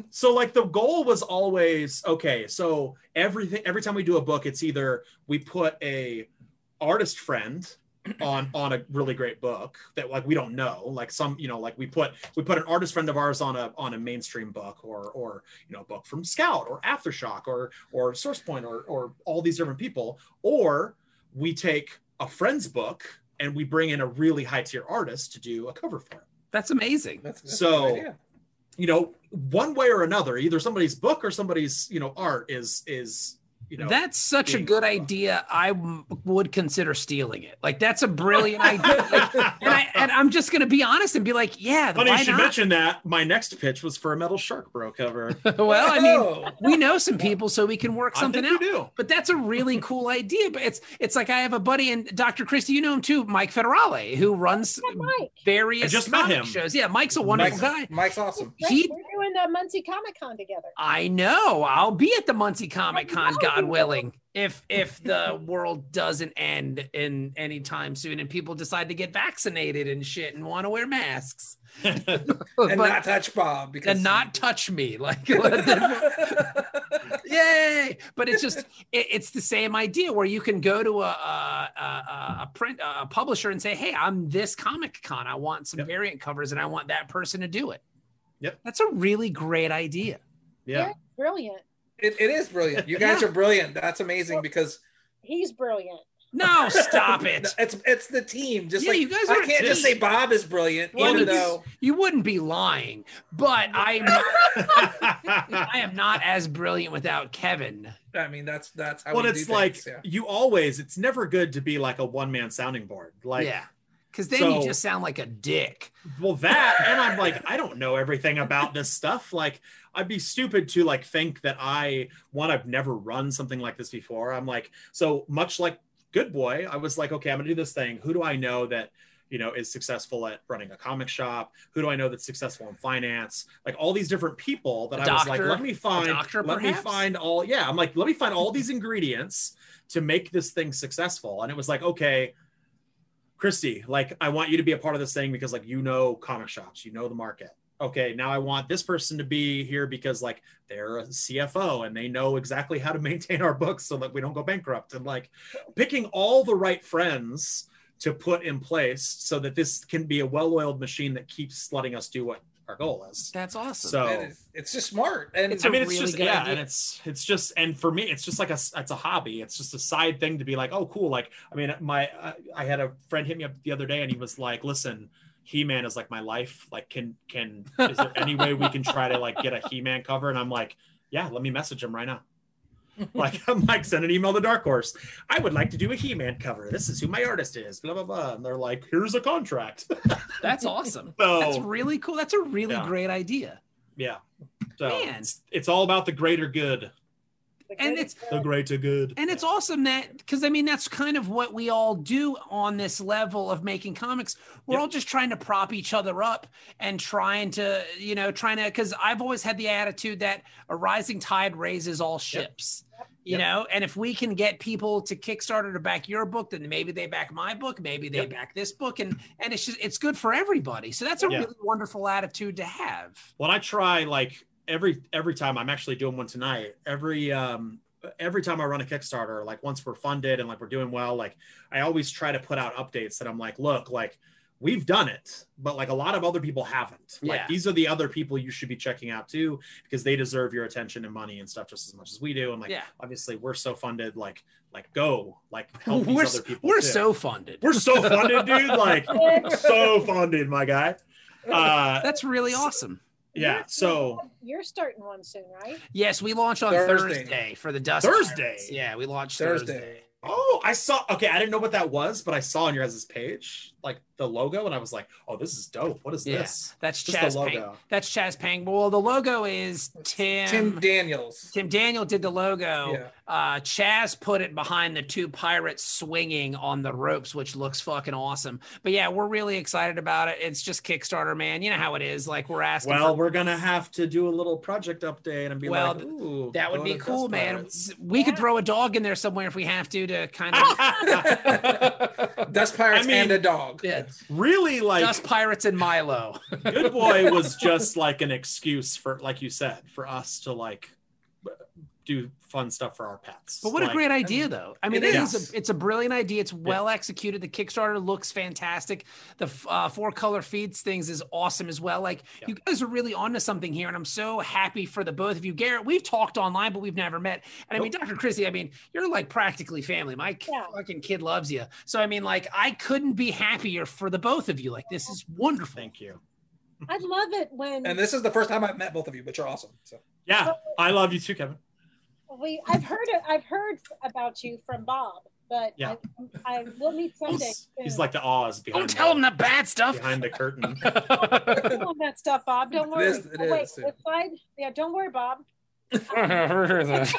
So like the goal was always okay so everything every time we do a book it's either we put a artist friend on on a really great book that like we don't know like some you know like we put we put an artist friend of ours on a on a mainstream book or or you know a book from scout or aftershock or or source point or or all these different people or we take a friend's book and we bring in a really high tier artist to do a cover for it That's amazing. That's, that's So- a good idea. you know one way or another either somebody's book or somebody's you know art is is you know that's such a good propped idea. I w- would consider stealing it. Like that's a brilliant idea. Like, and I and I'm just gonna be honest and be like, yeah, Funny you should not? mention that. My next pitch was for a metal shark bro cover. well, I mean, we know some people, so we can work something I out. think we do. But that's a really cool idea. But it's it's like I have a buddy and Dr. Christie, you know him too, Mike Federale, who runs Mike. various I just met comic him. shows. Yeah, Mike's a wonderful Mike's, guy. Mike's awesome. Right, He- We're doing the Muncie Comic Con together. I know. I'll be at the Muncie Comic Con, God willing. if if the world doesn't end in anytime soon and people decide to get vaccinated and shit and want to wear masks and But- not touch Bob because and not touch me like let yay but it's just it, it's the same idea where you can go to a a, a, a print a publisher and say hey i'm this comic con i want some Yep. variant covers and i want that person to do it Yep. that's a really great idea yeah. Brilliant. It, it is brilliant. You guys Yeah. are brilliant. That's amazing because He's brilliant. no stop it it's it's the team. Just Yeah, like you guys I can't just say Bob is brilliant, Well, even it's- though you wouldn't be lying but i'm not, i am not as brilliant without kevin I mean that's that's how well, we it's do like things, yeah. you always. It's never good to be like a one man sounding board. Like, yeah because then you just sound like a dick well, that, and I'm like, I don't know everything about this stuff. Like, I'd be stupid to like think that I one. I've never run something like this before. I'm like, so much like Good Boy. I was like, okay, I'm gonna do this thing. Who do I know that? You know, is successful at running a comic shop. Who do I know that's successful in finance? Like all these different people that A I was like, let me find, doctor, let me find all. Yeah, I'm like, let me find all these ingredients to make this thing successful. And it was like, okay, Christy, like I want you to be a part of this thing because like you know comic shops, you know the market. Okay, now I want this person to be here because like they're a CFO and they know exactly how to maintain our books so that we don't go bankrupt. And like picking all the right friends to put in place so that this can be a well-oiled machine that keeps letting us do what our goal is. that's awesome So And it's, it's just smart and It's I a mean, it's really just yeah, idea. and it's it's just and for me, it's just like a it's a hobby. It's just a side thing to be like, oh, cool. Like, I mean, my I, I had a friend hit me up the other day, and he was like, listen, He Man is like my life. Like, can can is there any way we can try to like get a He Man cover? And I'm like, yeah, let me message him right now. like I'm like send an email to Dark Horse. I would like to do a He-Man cover. This is who my artist is. Blah blah blah. And they're like, here's a contract. That's awesome. so That's really cool. That's a really Yeah. great idea. yeah. So Man. it's, it's all about the greater good. The And it's- The good. greater good. And it's awesome that because I mean that's kind of what we all do on this level of making comics. We're Yep. all just trying to prop each other up and trying to, you know, trying to because I've always had the attitude that a rising tide raises all ships. You Yep. know, and if we can get people to Kickstarter to back your book, then maybe they back my book, maybe they Yep. back this book, and and it's just it's good for everybody. So that's a Yeah. really wonderful attitude to have. when I try like every every time I'm actually doing one tonight, every um every time I run a Kickstarter, like once we're funded and like we're doing well, like I always try to put out updates that I'm like, look, like we've done it, but like a lot of other people haven't. Like Yeah. these are the other people you should be checking out too, because they deserve your attention and money and stuff just as much as we do. And like Yeah. obviously we're so funded, like like go, like help these We're other people. we're too. so funded. we're so funded, dude. Like so funded, my guy. Uh That's really awesome. Yeah, You're- so you're starting one soon, right? Yes, we launch on Thursday. Thursday, for the Dust. Thursday? Pirates. Yeah, we launched Thursday. Thursday. Oh, I saw. Okay, I didn't know what that was, but I saw on your guys' page like the logo, and I was like, "Oh, this is dope. What is Yeah. this?" That's Just Chaz the Pang. logo. That's Chaz Pang. Well, the logo is Tim. Tim Daniels. Tim, Daniel did the logo. Yeah. Uh, Chaz put it behind the two pirates swinging on the ropes, which looks fucking awesome. But yeah, we're really excited about it. It's just Kickstarter, man. You know how it is. Like we're asking. Well, for, we're gonna have to do a little project update and be Well, like, "Ooh, that would be cool, man. Pirates." We could throw a dog in there somewhere if we have to to kind of. Dust Pirates I mean- and a dog. Yeah. really, like, Dust Pirates and Milo. Good Boy was just like an excuse for, like you said, for us to like do fun stuff for our pets. But what a great idea, though. I mean, It it is. is. a, it's a brilliant idea. It's well executed. The Kickstarter looks fantastic. The uh, four color fiends things is awesome as well. Like Yeah. you guys are really onto something here, and I'm so happy for the both of you. Garrett, we've talked online, but we've never met. And I mean, Dr. Chrissy, I mean, you're like practically family. My Yeah. fucking kid loves you. So I mean, like, I couldn't be happier for the both of you. Like, this is wonderful. Thank you. I love it when And this is the first time I've met both of you, but you're awesome. So Yeah, I love you too, Kevin. We. I've heard it. I've heard about you from Bob, but Yeah. I, I will meet someday. He's, he's like the Oz behind. Don't tell the, him the bad stuff. behind the curtain. Tell him that stuff, Bob. Don't worry. is- it oh, wait, is, yeah. this side? Yeah, don't worry, Bob.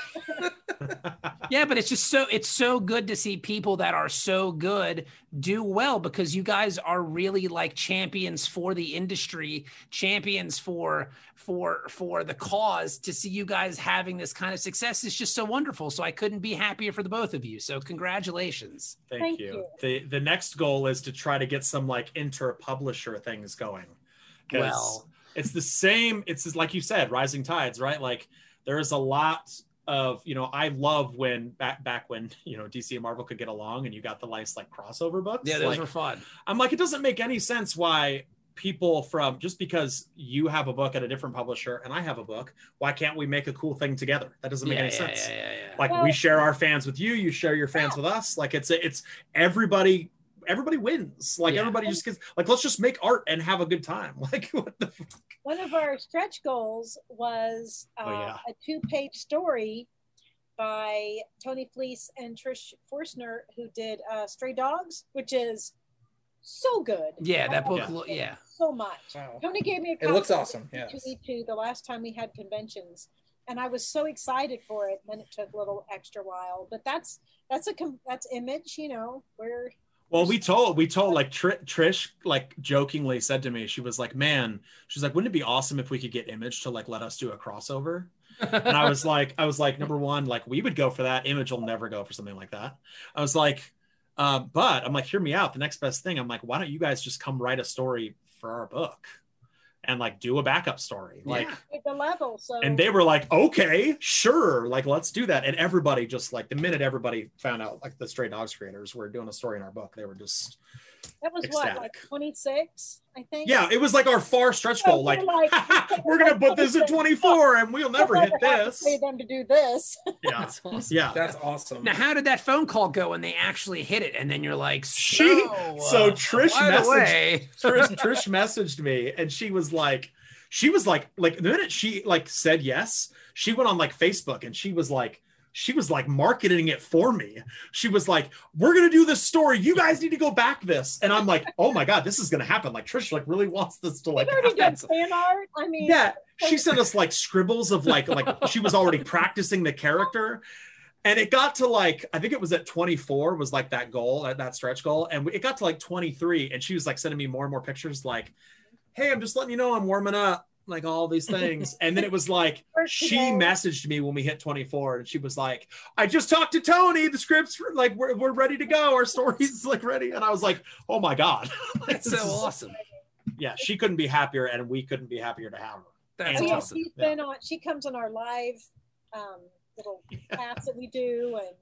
yeah, but it's just so it's so good to see people that are so good do well because you guys are really like champions for the industry, champions for for for the cause. To see you guys having this kind of success is just so wonderful. So I couldn't be happier for the both of you. So congratulations. Thank, Thank you. you. The the next goal is to try to get some like inter publisher things going. Well, it's the same it's like you said rising tides right like there's a lot of you know i love when back back when you know dc and marvel could get along and you got the nice like crossover books. Yeah, those like, were fun. i'm like it doesn't make any sense why people from just because you have a book at a different publisher and i have a book why can't we make a cool thing together? That doesn't make Yeah, any yeah, sense. yeah, yeah, yeah. like Well- we share our fans with you you share your fans with us. Like it's it's everybody everybody wins like Yeah. everybody just gets like let's just make art and have a good time like what the fuck? One of our stretch goals was uh, Oh, yeah. a two-page story by Tony Fleecs and Trish Forstner, who did uh, Stray Dogs, which is so good. Yeah, that book. loved lo- Yeah, so much. Wow. Tony gave me a Copy It looks awesome, Yeah. C2E2 the last time we had conventions, and I was so excited for it. And Then it took a little extra while, but that's that's a com- that's image, you know. Where Well, we told we told like Tr- Trish like jokingly said to me, she was like, "Man, she's like, wouldn't it be awesome if we could get Image to like let us do a crossover?" And I was like, I was like, number one, like we would go for that. Image will never go for something like that. I was like, uh, but I'm like, hear me out. The next best thing, I'm like, why don't you guys just come write a story for our book, and like do a backup story, like. Yeah. the level. So And they were like, okay, sure, like let's do that. And everybody just like the minute everybody found out like the Stray Dogs creators were doing a story in our book, they were just that was what like 26, I think. yeah, it was like our far stretch Yeah, goal. Like, we're like- we're gonna put this at 24 and we'll never hit I'll have to this. Pay them to do this. Yeah, That's awesome. yeah. That's awesome. Now, how did that phone call go when they actually hit it? And then you're like, She- so, so uh, Trish by the messaged- way, Trish, Trish messaged me and she was like, she was like, like the minute she like said yes, she went on like Facebook and she was like, she was like marketing it for me. She was like, "We're gonna do this story. You guys need to go back this." And I'm like, "Oh my god, this is gonna happen!" Like Trish like really wants this to like already done fan art. I mean, Yeah, she sent us like scribbles of like like she was already practicing the character. And it got to like I think it was at 24 was like that goal, that, that stretch goal, and it got to like 23, and she was like sending me more and more pictures, like, "Hey, I'm just letting you know I'm warming up, like all these things." And then it was like she messaged me when we hit 24, and she was like, "I just talked to Tony. The scripts like we're, we're ready to go. Our story's like ready." And I was like, "Oh my god, that's so awesome. Yeah, she couldn't be happier, and we couldn't be happier to have her. That's yeah, awesome. she's been on. She comes on our live um, little class that we do, and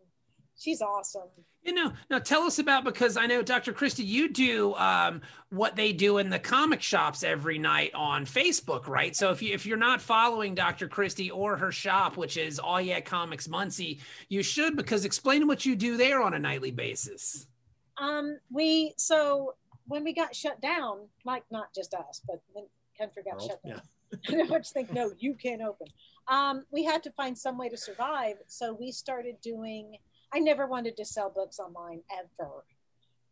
she's awesome. You know, now tell us about because I know Dr. Christie, you do um, what they do in the comic shops every night on Facebook, right? So if you if you're not following Dr. Christie or her shop, which is Aw Yeah Comics Muncie, you should because explain what you do there on a nightly basis. Um, we so when we got shut down, like not just us, but when country got World, shut yeah. down. I much think no, you can't open. Um, we had to find some way to survive, so we started doing. I never wanted to sell books online ever,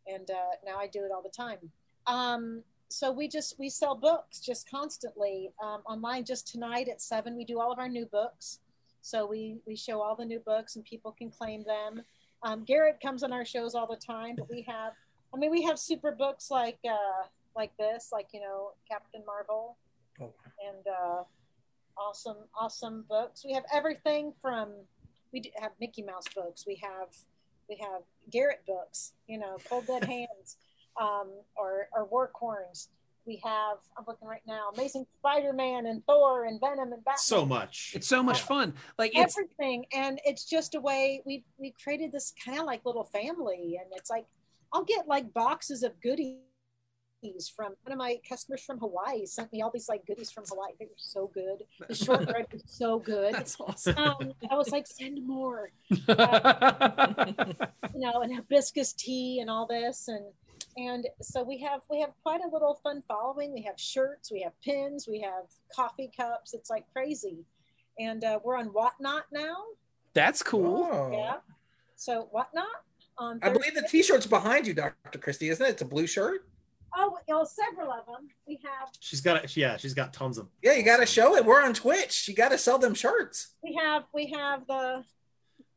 and uh, now I do it all the time. Um, so we just we sell books just constantly um, online. Just tonight at seven, we do all of our new books. So we we show all the new books, and people can claim them. Um, Garrett comes on our shows all the time, but we have. I mean, we have super books like uh, like this, like you know, Captain Marvel Oh, and uh, awesome, awesome books. We have everything from we have Mickey Mouse books. We have we have Garrett books. You know, Cold Dead Hands, um, or or Warcorns. We have I'm looking right now, Amazing Spider-Man and Thor and Venom and Batman. So much. It's so much Yeah. fun. Like it's everything, and it's just a way we we created this kind of like little family, and it's like I'll get like boxes of goodies from one of my customers from Hawaii sent me all these like goodies from Hawaii. They were so good. The shortbread was so good. that's awesome. Um, I was like, send more, you know, and hibiscus tea and all this, and and so we have we have quite a little fun following. We have shirts, we have pins, we have coffee cups. It's like crazy, and uh, we're on Whatnot now. that's cool. Oh. Yeah. So Whatnot on. I believe the T-shirt's behind you, Dr. Christie, isn't it? It's a blue shirt. Oh, you know, several of them. We have She's got it. yeah, she's got tons of Yeah, you got to show it. We're on Twitch. You got to sell them shirts. we have we have the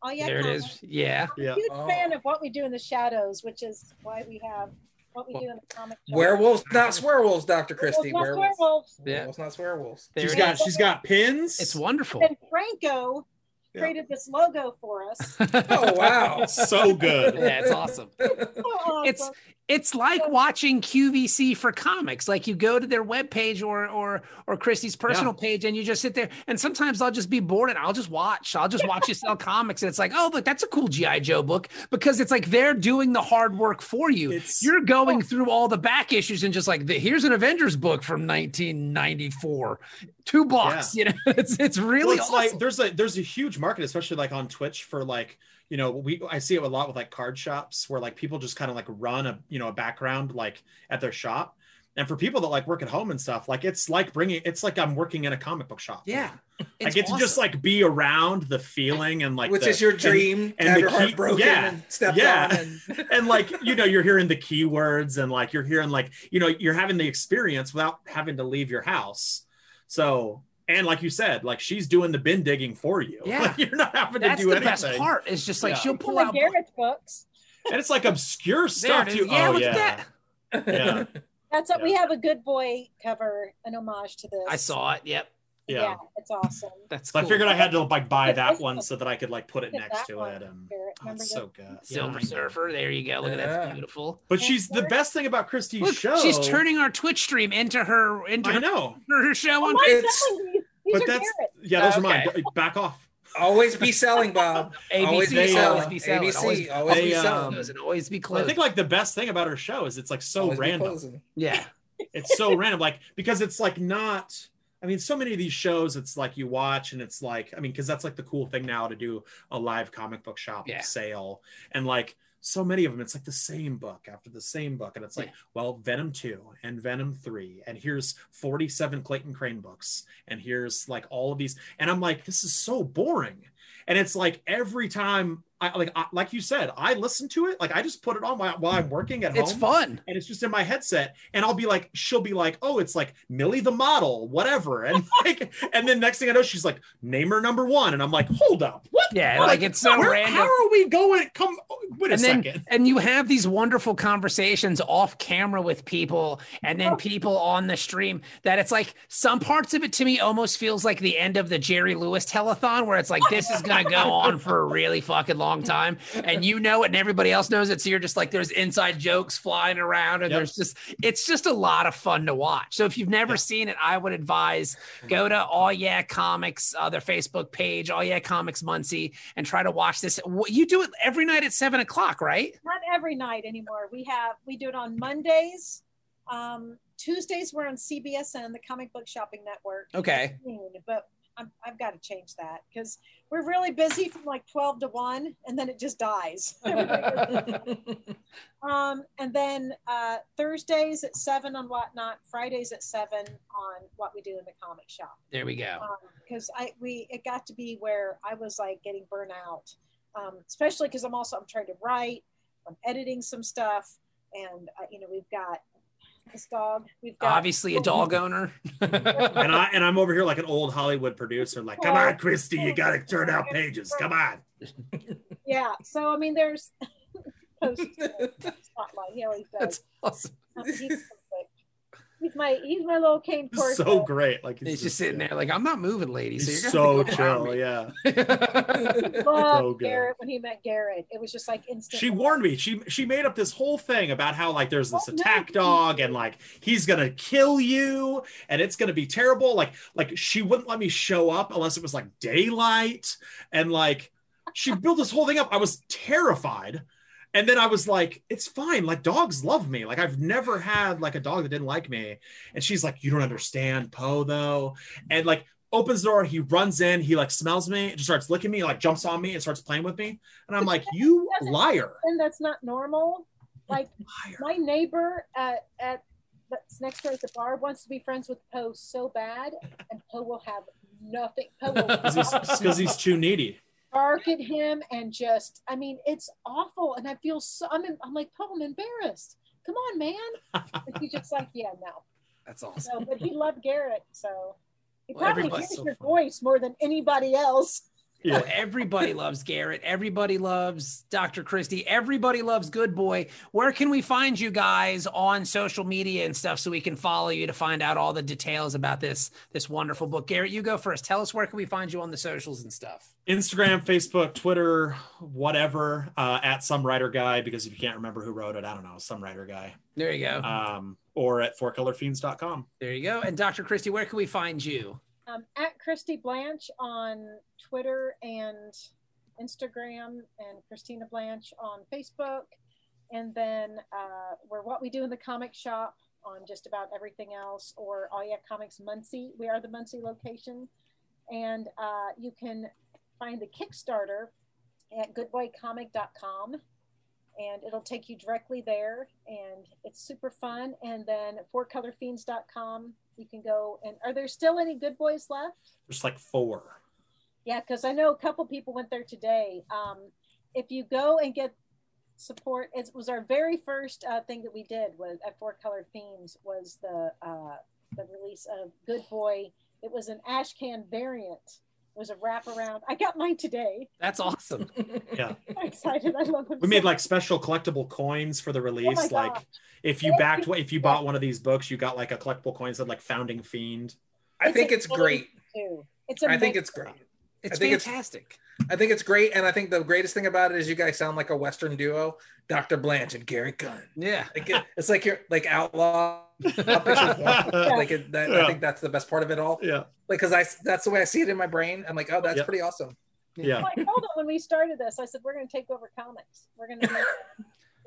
Oh yeah, there it comics. is. Yeah. Yeah. Huge Oh. fan of what we do in the shadows, which is why we have what we do in the comic. shop. Werewolves, not swearwolves, Dr. Christie. Werewolves, not Werewolves. werewolves. Yeah. Werewolves, not swearwolves. There She's it got is. she's got pins. It's wonderful. And Franco Yeah. created this logo for us. Oh, wow. so good. yeah, it's awesome. Oh, so awesome. It's it's like watching QVC for comics. Like you go to their webpage or or or Christie's personal page and you just sit there and sometimes I'll just be bored and I'll just watch. I'll just watch you sell comics and it's like, oh look, that's a cool G.I. Joe book because it's like they're doing the hard work for you. It's- You're going oh. through all the back issues and just like the, here's an Avengers book from 1994. Two bucks. You know, it's it's really well, it's awesome. like there's a there's a huge market, especially like on Twitch for like you know we I see it a lot with like card shops where like people just kind of like run a you know a background like at their shop. And for people that like work at home and stuff, like it's like bringing it's like I'm working in a comic book shop. yeah. I It's get to just like be around the feeling and like Which the- is your dream and have the your heart key- broken yeah, and stepped yeah. And... and like you know you're hearing the keywords and like you're hearing like you know you're having the experience without having to leave your house so and like you said like she's doing the bin digging for you Yeah. Like, you're not having that's to do the anything best part. It's just like Yeah. she'll pull of out Garrett's books. and it's like obscure stuff too Yeah, oh look yeah at that. yeah That's what we have a good boy cover, an homage to this. I saw it. Yep. Yeah, it's awesome. That's so cool. i figured i had to like buy that one one- so that i could like put it next to it and oh, it's so good Silver Yeah. Surfer. There you go. Look at that. Yeah. Beautiful. but she's the best thing about christie's Look, show she's turning our Twitch stream into her into i know her show Oh, on my It's- selling these. These but that's Garrett. yeah those are mine back off Always be selling, Bob. Always ABC. be selling. always be selling. ABC. Always, Always they, be um, selling. close and always be I think like the best thing about her show is it's like so Always random yeah. it's so random like because it's like not i mean so many of these shows it's like you watch and it's like i mean because that's like the cool thing now to do a live comic book shop Yeah. sale and like so many of them it's like the same book after the same book and it's like Yeah. well venom 2 and venom 3 and here's 47 clayton crain books and here's like all of these and i'm like this is so boring and it's like every time I like I, like you said I listen to it like I just put it on while, while I'm working at home. It's fun. and it's just in my headset and i'll be like she'll be like oh it's like millie the model whatever and like and then next thing i know she's like name her number one and i'm like hold up what Yeah, What? like it's so Where- random. how are we going come wait a and then second and you have these wonderful conversations off camera with people and then oh. people on the stream that it's like some parts of it to me almost feels like the end of the jerry lewis telethon where it's like this is going to go on for a really fucking long time and you know it and everybody else knows it so you're just like there's inside jokes flying around and Yep. there's just it's just a lot of fun to watch so if you've never Yeah. seen it i would advise go to aw yeah comics uh, their facebook page aw yeah comics muncie and try to watch this you do it every night at seven o'clock right Not every night anymore. We have we do it on Mondays. Um, Tuesdays we're on CBSN, the Comic Book Shopping Network. okay noon, But I'm, I've got to change that because we're really busy from like 12 to 1 and then it just dies. um, and then uh, Thursdays at 7 on Whatnot, Fridays at 7 on what we do in the comic shop. there we go Because I we it got to be where I was like getting burnt out, um, especially because I'm also I'm trying to write, I'm editing some stuff, and uh, you know we've got this dog. We've got obviously a dog owner and i and i'm over here like an old hollywood producer like come on christy you gotta turn out pages come on yeah. So I mean, there's spotlight. He always does. that's awesome Um, he's, perfect. He's my he's my little cane It's corso. so great like he's just sitting there like i'm not moving lady so you're so gonna have to chill yeah yeah So good. Garrett when he met Garrett. It was just like instant. she warned me she she made up this whole thing about how like there's this Oh, no. attack dog and like he's gonna kill you and it's gonna be terrible like like she wouldn't let me show up unless it was like daylight and like she built this whole thing up i was terrified and then i was like it's fine. Like dogs love me. Like i've never had like a dog that didn't like me. And she's like you don't understand poe though. And like opens the door. He runs in. He like smells me and just starts licking me like jumps on me and starts playing with me. And i'm like you liar. And that's not normal. Like my neighbor at at that's next door at the bar wants to be friends with Poe so bad, and Poe will have nothing. Poe because he's too needy bark at him and just I mean it's awful and I feel so I'm I'm like oh I'm embarrassed. Come on, man. And he's just like, yeah, no. that's awesome So, but he loved Garrett, so he Well, probably hears so your voice more than anybody else. Yeah. Oh, everybody loves Garrett. Everybody loves Dr. Christie. Everybody loves Good Boy. Where can we find you guys on social media and stuff so we can follow you to find out all the details about this this wonderful book? Garrett, you go first. Tell us where can we find you on the socials and stuff. Instagram, Facebook, Twitter, whatever, uh, at some writer guy, because if you can't remember who wrote it, I don't know, some writer guy. There you go. Um, or at fourcolorfiends.com. there you go. And Dr. Christie, where can we find you? Um, at Christy Blanch on Twitter and Instagram, and Christina Blanch on Facebook. And then uh, we're what we do in the comic shop on just about everything else, or Aw Yeah Comics Muncie. We are the Muncie location. And uh, you can find the Kickstarter at goodboycomic.com and it'll take you directly there and it's super fun and then fourcolorfiends.com you can go and are there still any good boys left? There's like four. yeah because i know a couple people went there today. Um, if you go and get support it was our very first uh, thing that we did was at four Color Fiends was the uh, the release of good boy. It was an ash can variant was a wraparound i got mine today That's awesome. yeah. i'm excited i love them We so made like special collectible coins for the oh release. Oh like if you backed if you bought one of these books, you got like a collectible coin that said like founding fiend. I think it's great. too. It's I think it's great. It's I think it's- fantastic. I think it's great, and I think the greatest thing about it is you guys sound like a Western duo, Dr. Blanch and Gary Gunn. yeah. Like it, it's like you're like outlaw. like it, that, I think that's the best part of it all. Yeah. Like because I that's the way I see it in my brain. I'm like, oh, that's Yep. pretty awesome. Yeah. Like, hold on, when we started this, I said we're going to take over comics. We're going to be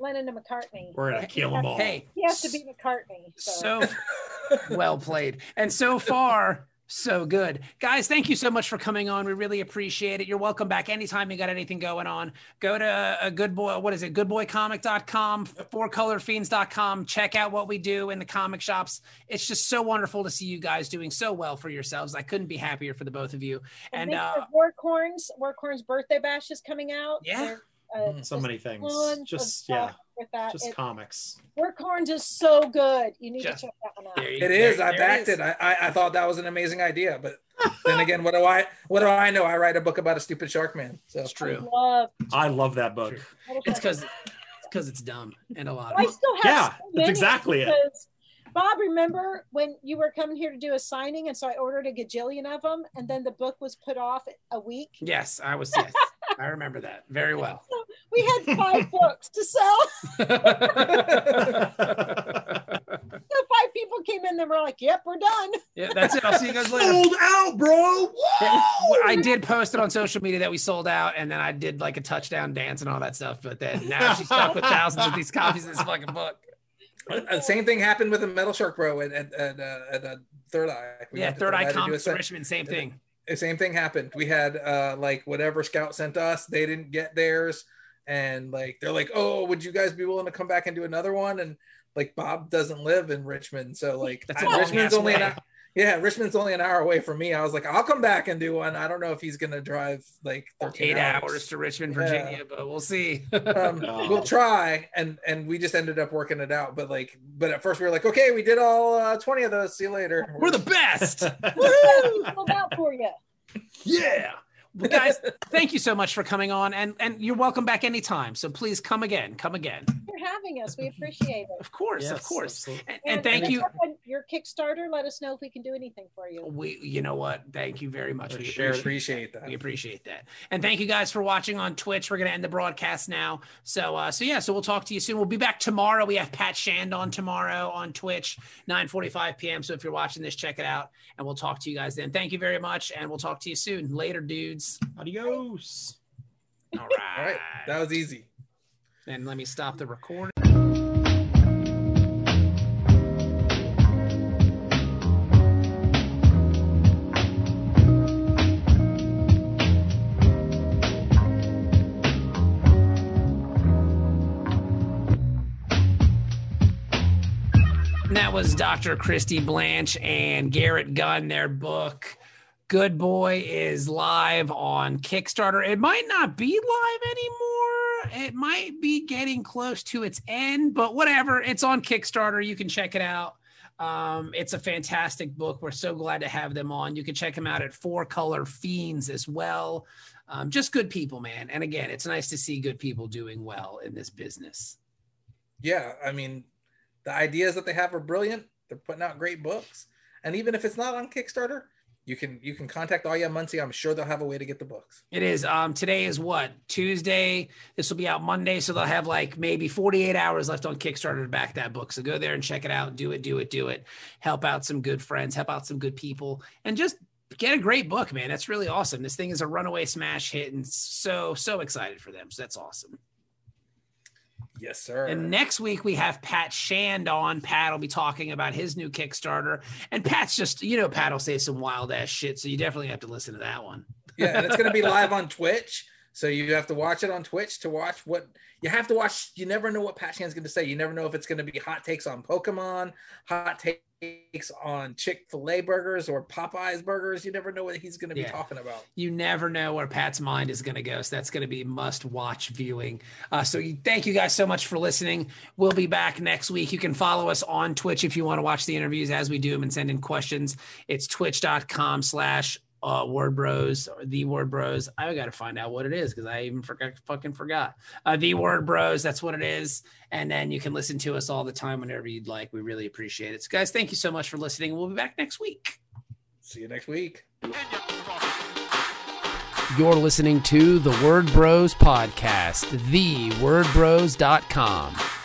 Lennon to McCartney. We're gonna kill them all. Hey, He has to be McCartney. So, so well played. And so far, so good. Guys, thank you so much for coming on. We really appreciate it. You're welcome back anytime you got anything going on. Go to a good boy, what is it? Goodboycomic.com, fourcolorfiends.com. Check out what we do in the comic shops. It's just so wonderful to see you guys doing so well for yourselves. I couldn't be happier for the both of you. And and uh Workhorns, Workhorns birthday bash is coming out. Yeah. There- uh, So many things. tons of Just stuff yeah. With that, Just It- comics. Workhorns is so good. You need Just- to check that one out. there you- It is. there- I there backed is. it. I, I I thought that was an amazing idea, but then again, what do I what do I know? I write a book about a stupid shark man. So It's true. I love I love that book. True. Little It's because because it's dumb and a lot I of still have Yeah, so that's exactly it. Bob, remember when you were coming here to do a signing, and so I ordered a gajillion of them, and then the book was put off a week. Yes, I was yes. I remember that very well. We had five books to sell. So five people came in, and were like, "Yep, we're done." yeah, that's it. I'll see you guys later. Sold out, bro. Whoa! I did post it on social media that we sold out, and then I did like a touchdown dance and all that stuff. But then now she's stuck with thousands of these copies of this fucking book. Uh, same thing happened with the Metal Shark Bro and at, at, uh, at uh, Third Eye. We yeah, Third Eye to do Comics se- Richmond, same thing. The same thing happened. We had uh like whatever scout sent us, they didn't get theirs, and like they're like, oh, would you guys be willing to come back and do another one? And like Bob doesn't live in Richmond, so like I- Richmond's only an yeah, Richmond's only an hour away from me. I was like, I'll come back and do one. I don't know if he's gonna drive like 13 Eight hours to Richmond, Yeah. Virginia, but we'll see. um, Oh. we'll try and and we just ended up working it out but like but at first we were like okay we did all uh, 20 of those see you later We're the best. Woo! Sold out for you. yeah. Well, guys, thank you so much for coming on, and and you're welcome back anytime. So please come again, come again. for having us. We appreciate it. Of course, of course. absolutely. And, and thank check you. Your Kickstarter. Let us know if we can do anything for you. We, you know what? Thank you very much. For We sure. appreciate appreciate that We appreciate that. And thank you guys for watching on Twitch. We're gonna end the broadcast now. So uh so yeah, so we'll talk to you soon. We'll be back tomorrow. We have Pat Shand on tomorrow on Twitch, 9:45 p.m. So if you're watching this, check it out. And we'll talk to you guys then. Thank you very much, and we'll talk to you soon. Later, dudes. Adios. All all right. right that was easy and let me stop the recording. That was Dr. Christy Blanch and Garrett Gunn, their book. Good Boy is live on Kickstarter. It might not be live anymore. It might be getting close to its end, but whatever. It's on Kickstarter. You can check it out. Um, it's a fantastic book. We're so glad to have them on. You can check them out at Four Color Fiends as well. Um, just good people, man. And again, it's nice to see good people doing well in this business. Yeah, I mean, the ideas that they have are brilliant. They're putting out great books, and even if it's not on Kickstarter, you can you can contact Aya Muncie. I'm sure they'll have a way to get the books. It is. Um, today is what Tuesday. This will be out Monday, so they'll have like maybe 48 hours left on Kickstarter to back that book. So go there and check it out. Do it. Do it. Do it. Help out some good friends. Help out some good people, and just get a great book, man. That's really awesome. This thing is a runaway smash hit, and so so excited for them. So that's awesome. Yes, sir. And next week we have Pat Shand on. Pat will be talking about his new Kickstarter. And Pat's just, you know, Pat will say some wild ass shit. So you definitely have to listen to that one. yeah, and it's going to be live on Twitch. So you have to watch it on Twitch to watch what you have to watch. You never know what Pat Shan's going to say. You never know if it's going to be hot takes on Pokemon, hot takes on Chick Fil A burgers or Popeyes burgers. You never know what he's going to be Yeah. talking about. You never know where Pat's mind is going to go. So that's going to be must watch viewing. Uh, so you, thank you guys so much for listening. We'll be back next week. You can follow us on Twitch if you want to watch the interviews as we do them and send in questions. It's twitch.com slash uh, word bros or the word bros. I got to find out what it is because I even forgot, fucking forgot. Uh, the word bros. That's what it is. And then you can listen to us all the time whenever you'd like. We really appreciate it. So guys, thank you so much for listening. We'll be back next week. See you next week. You're listening to the Word Bros podcast, thewordbros.com.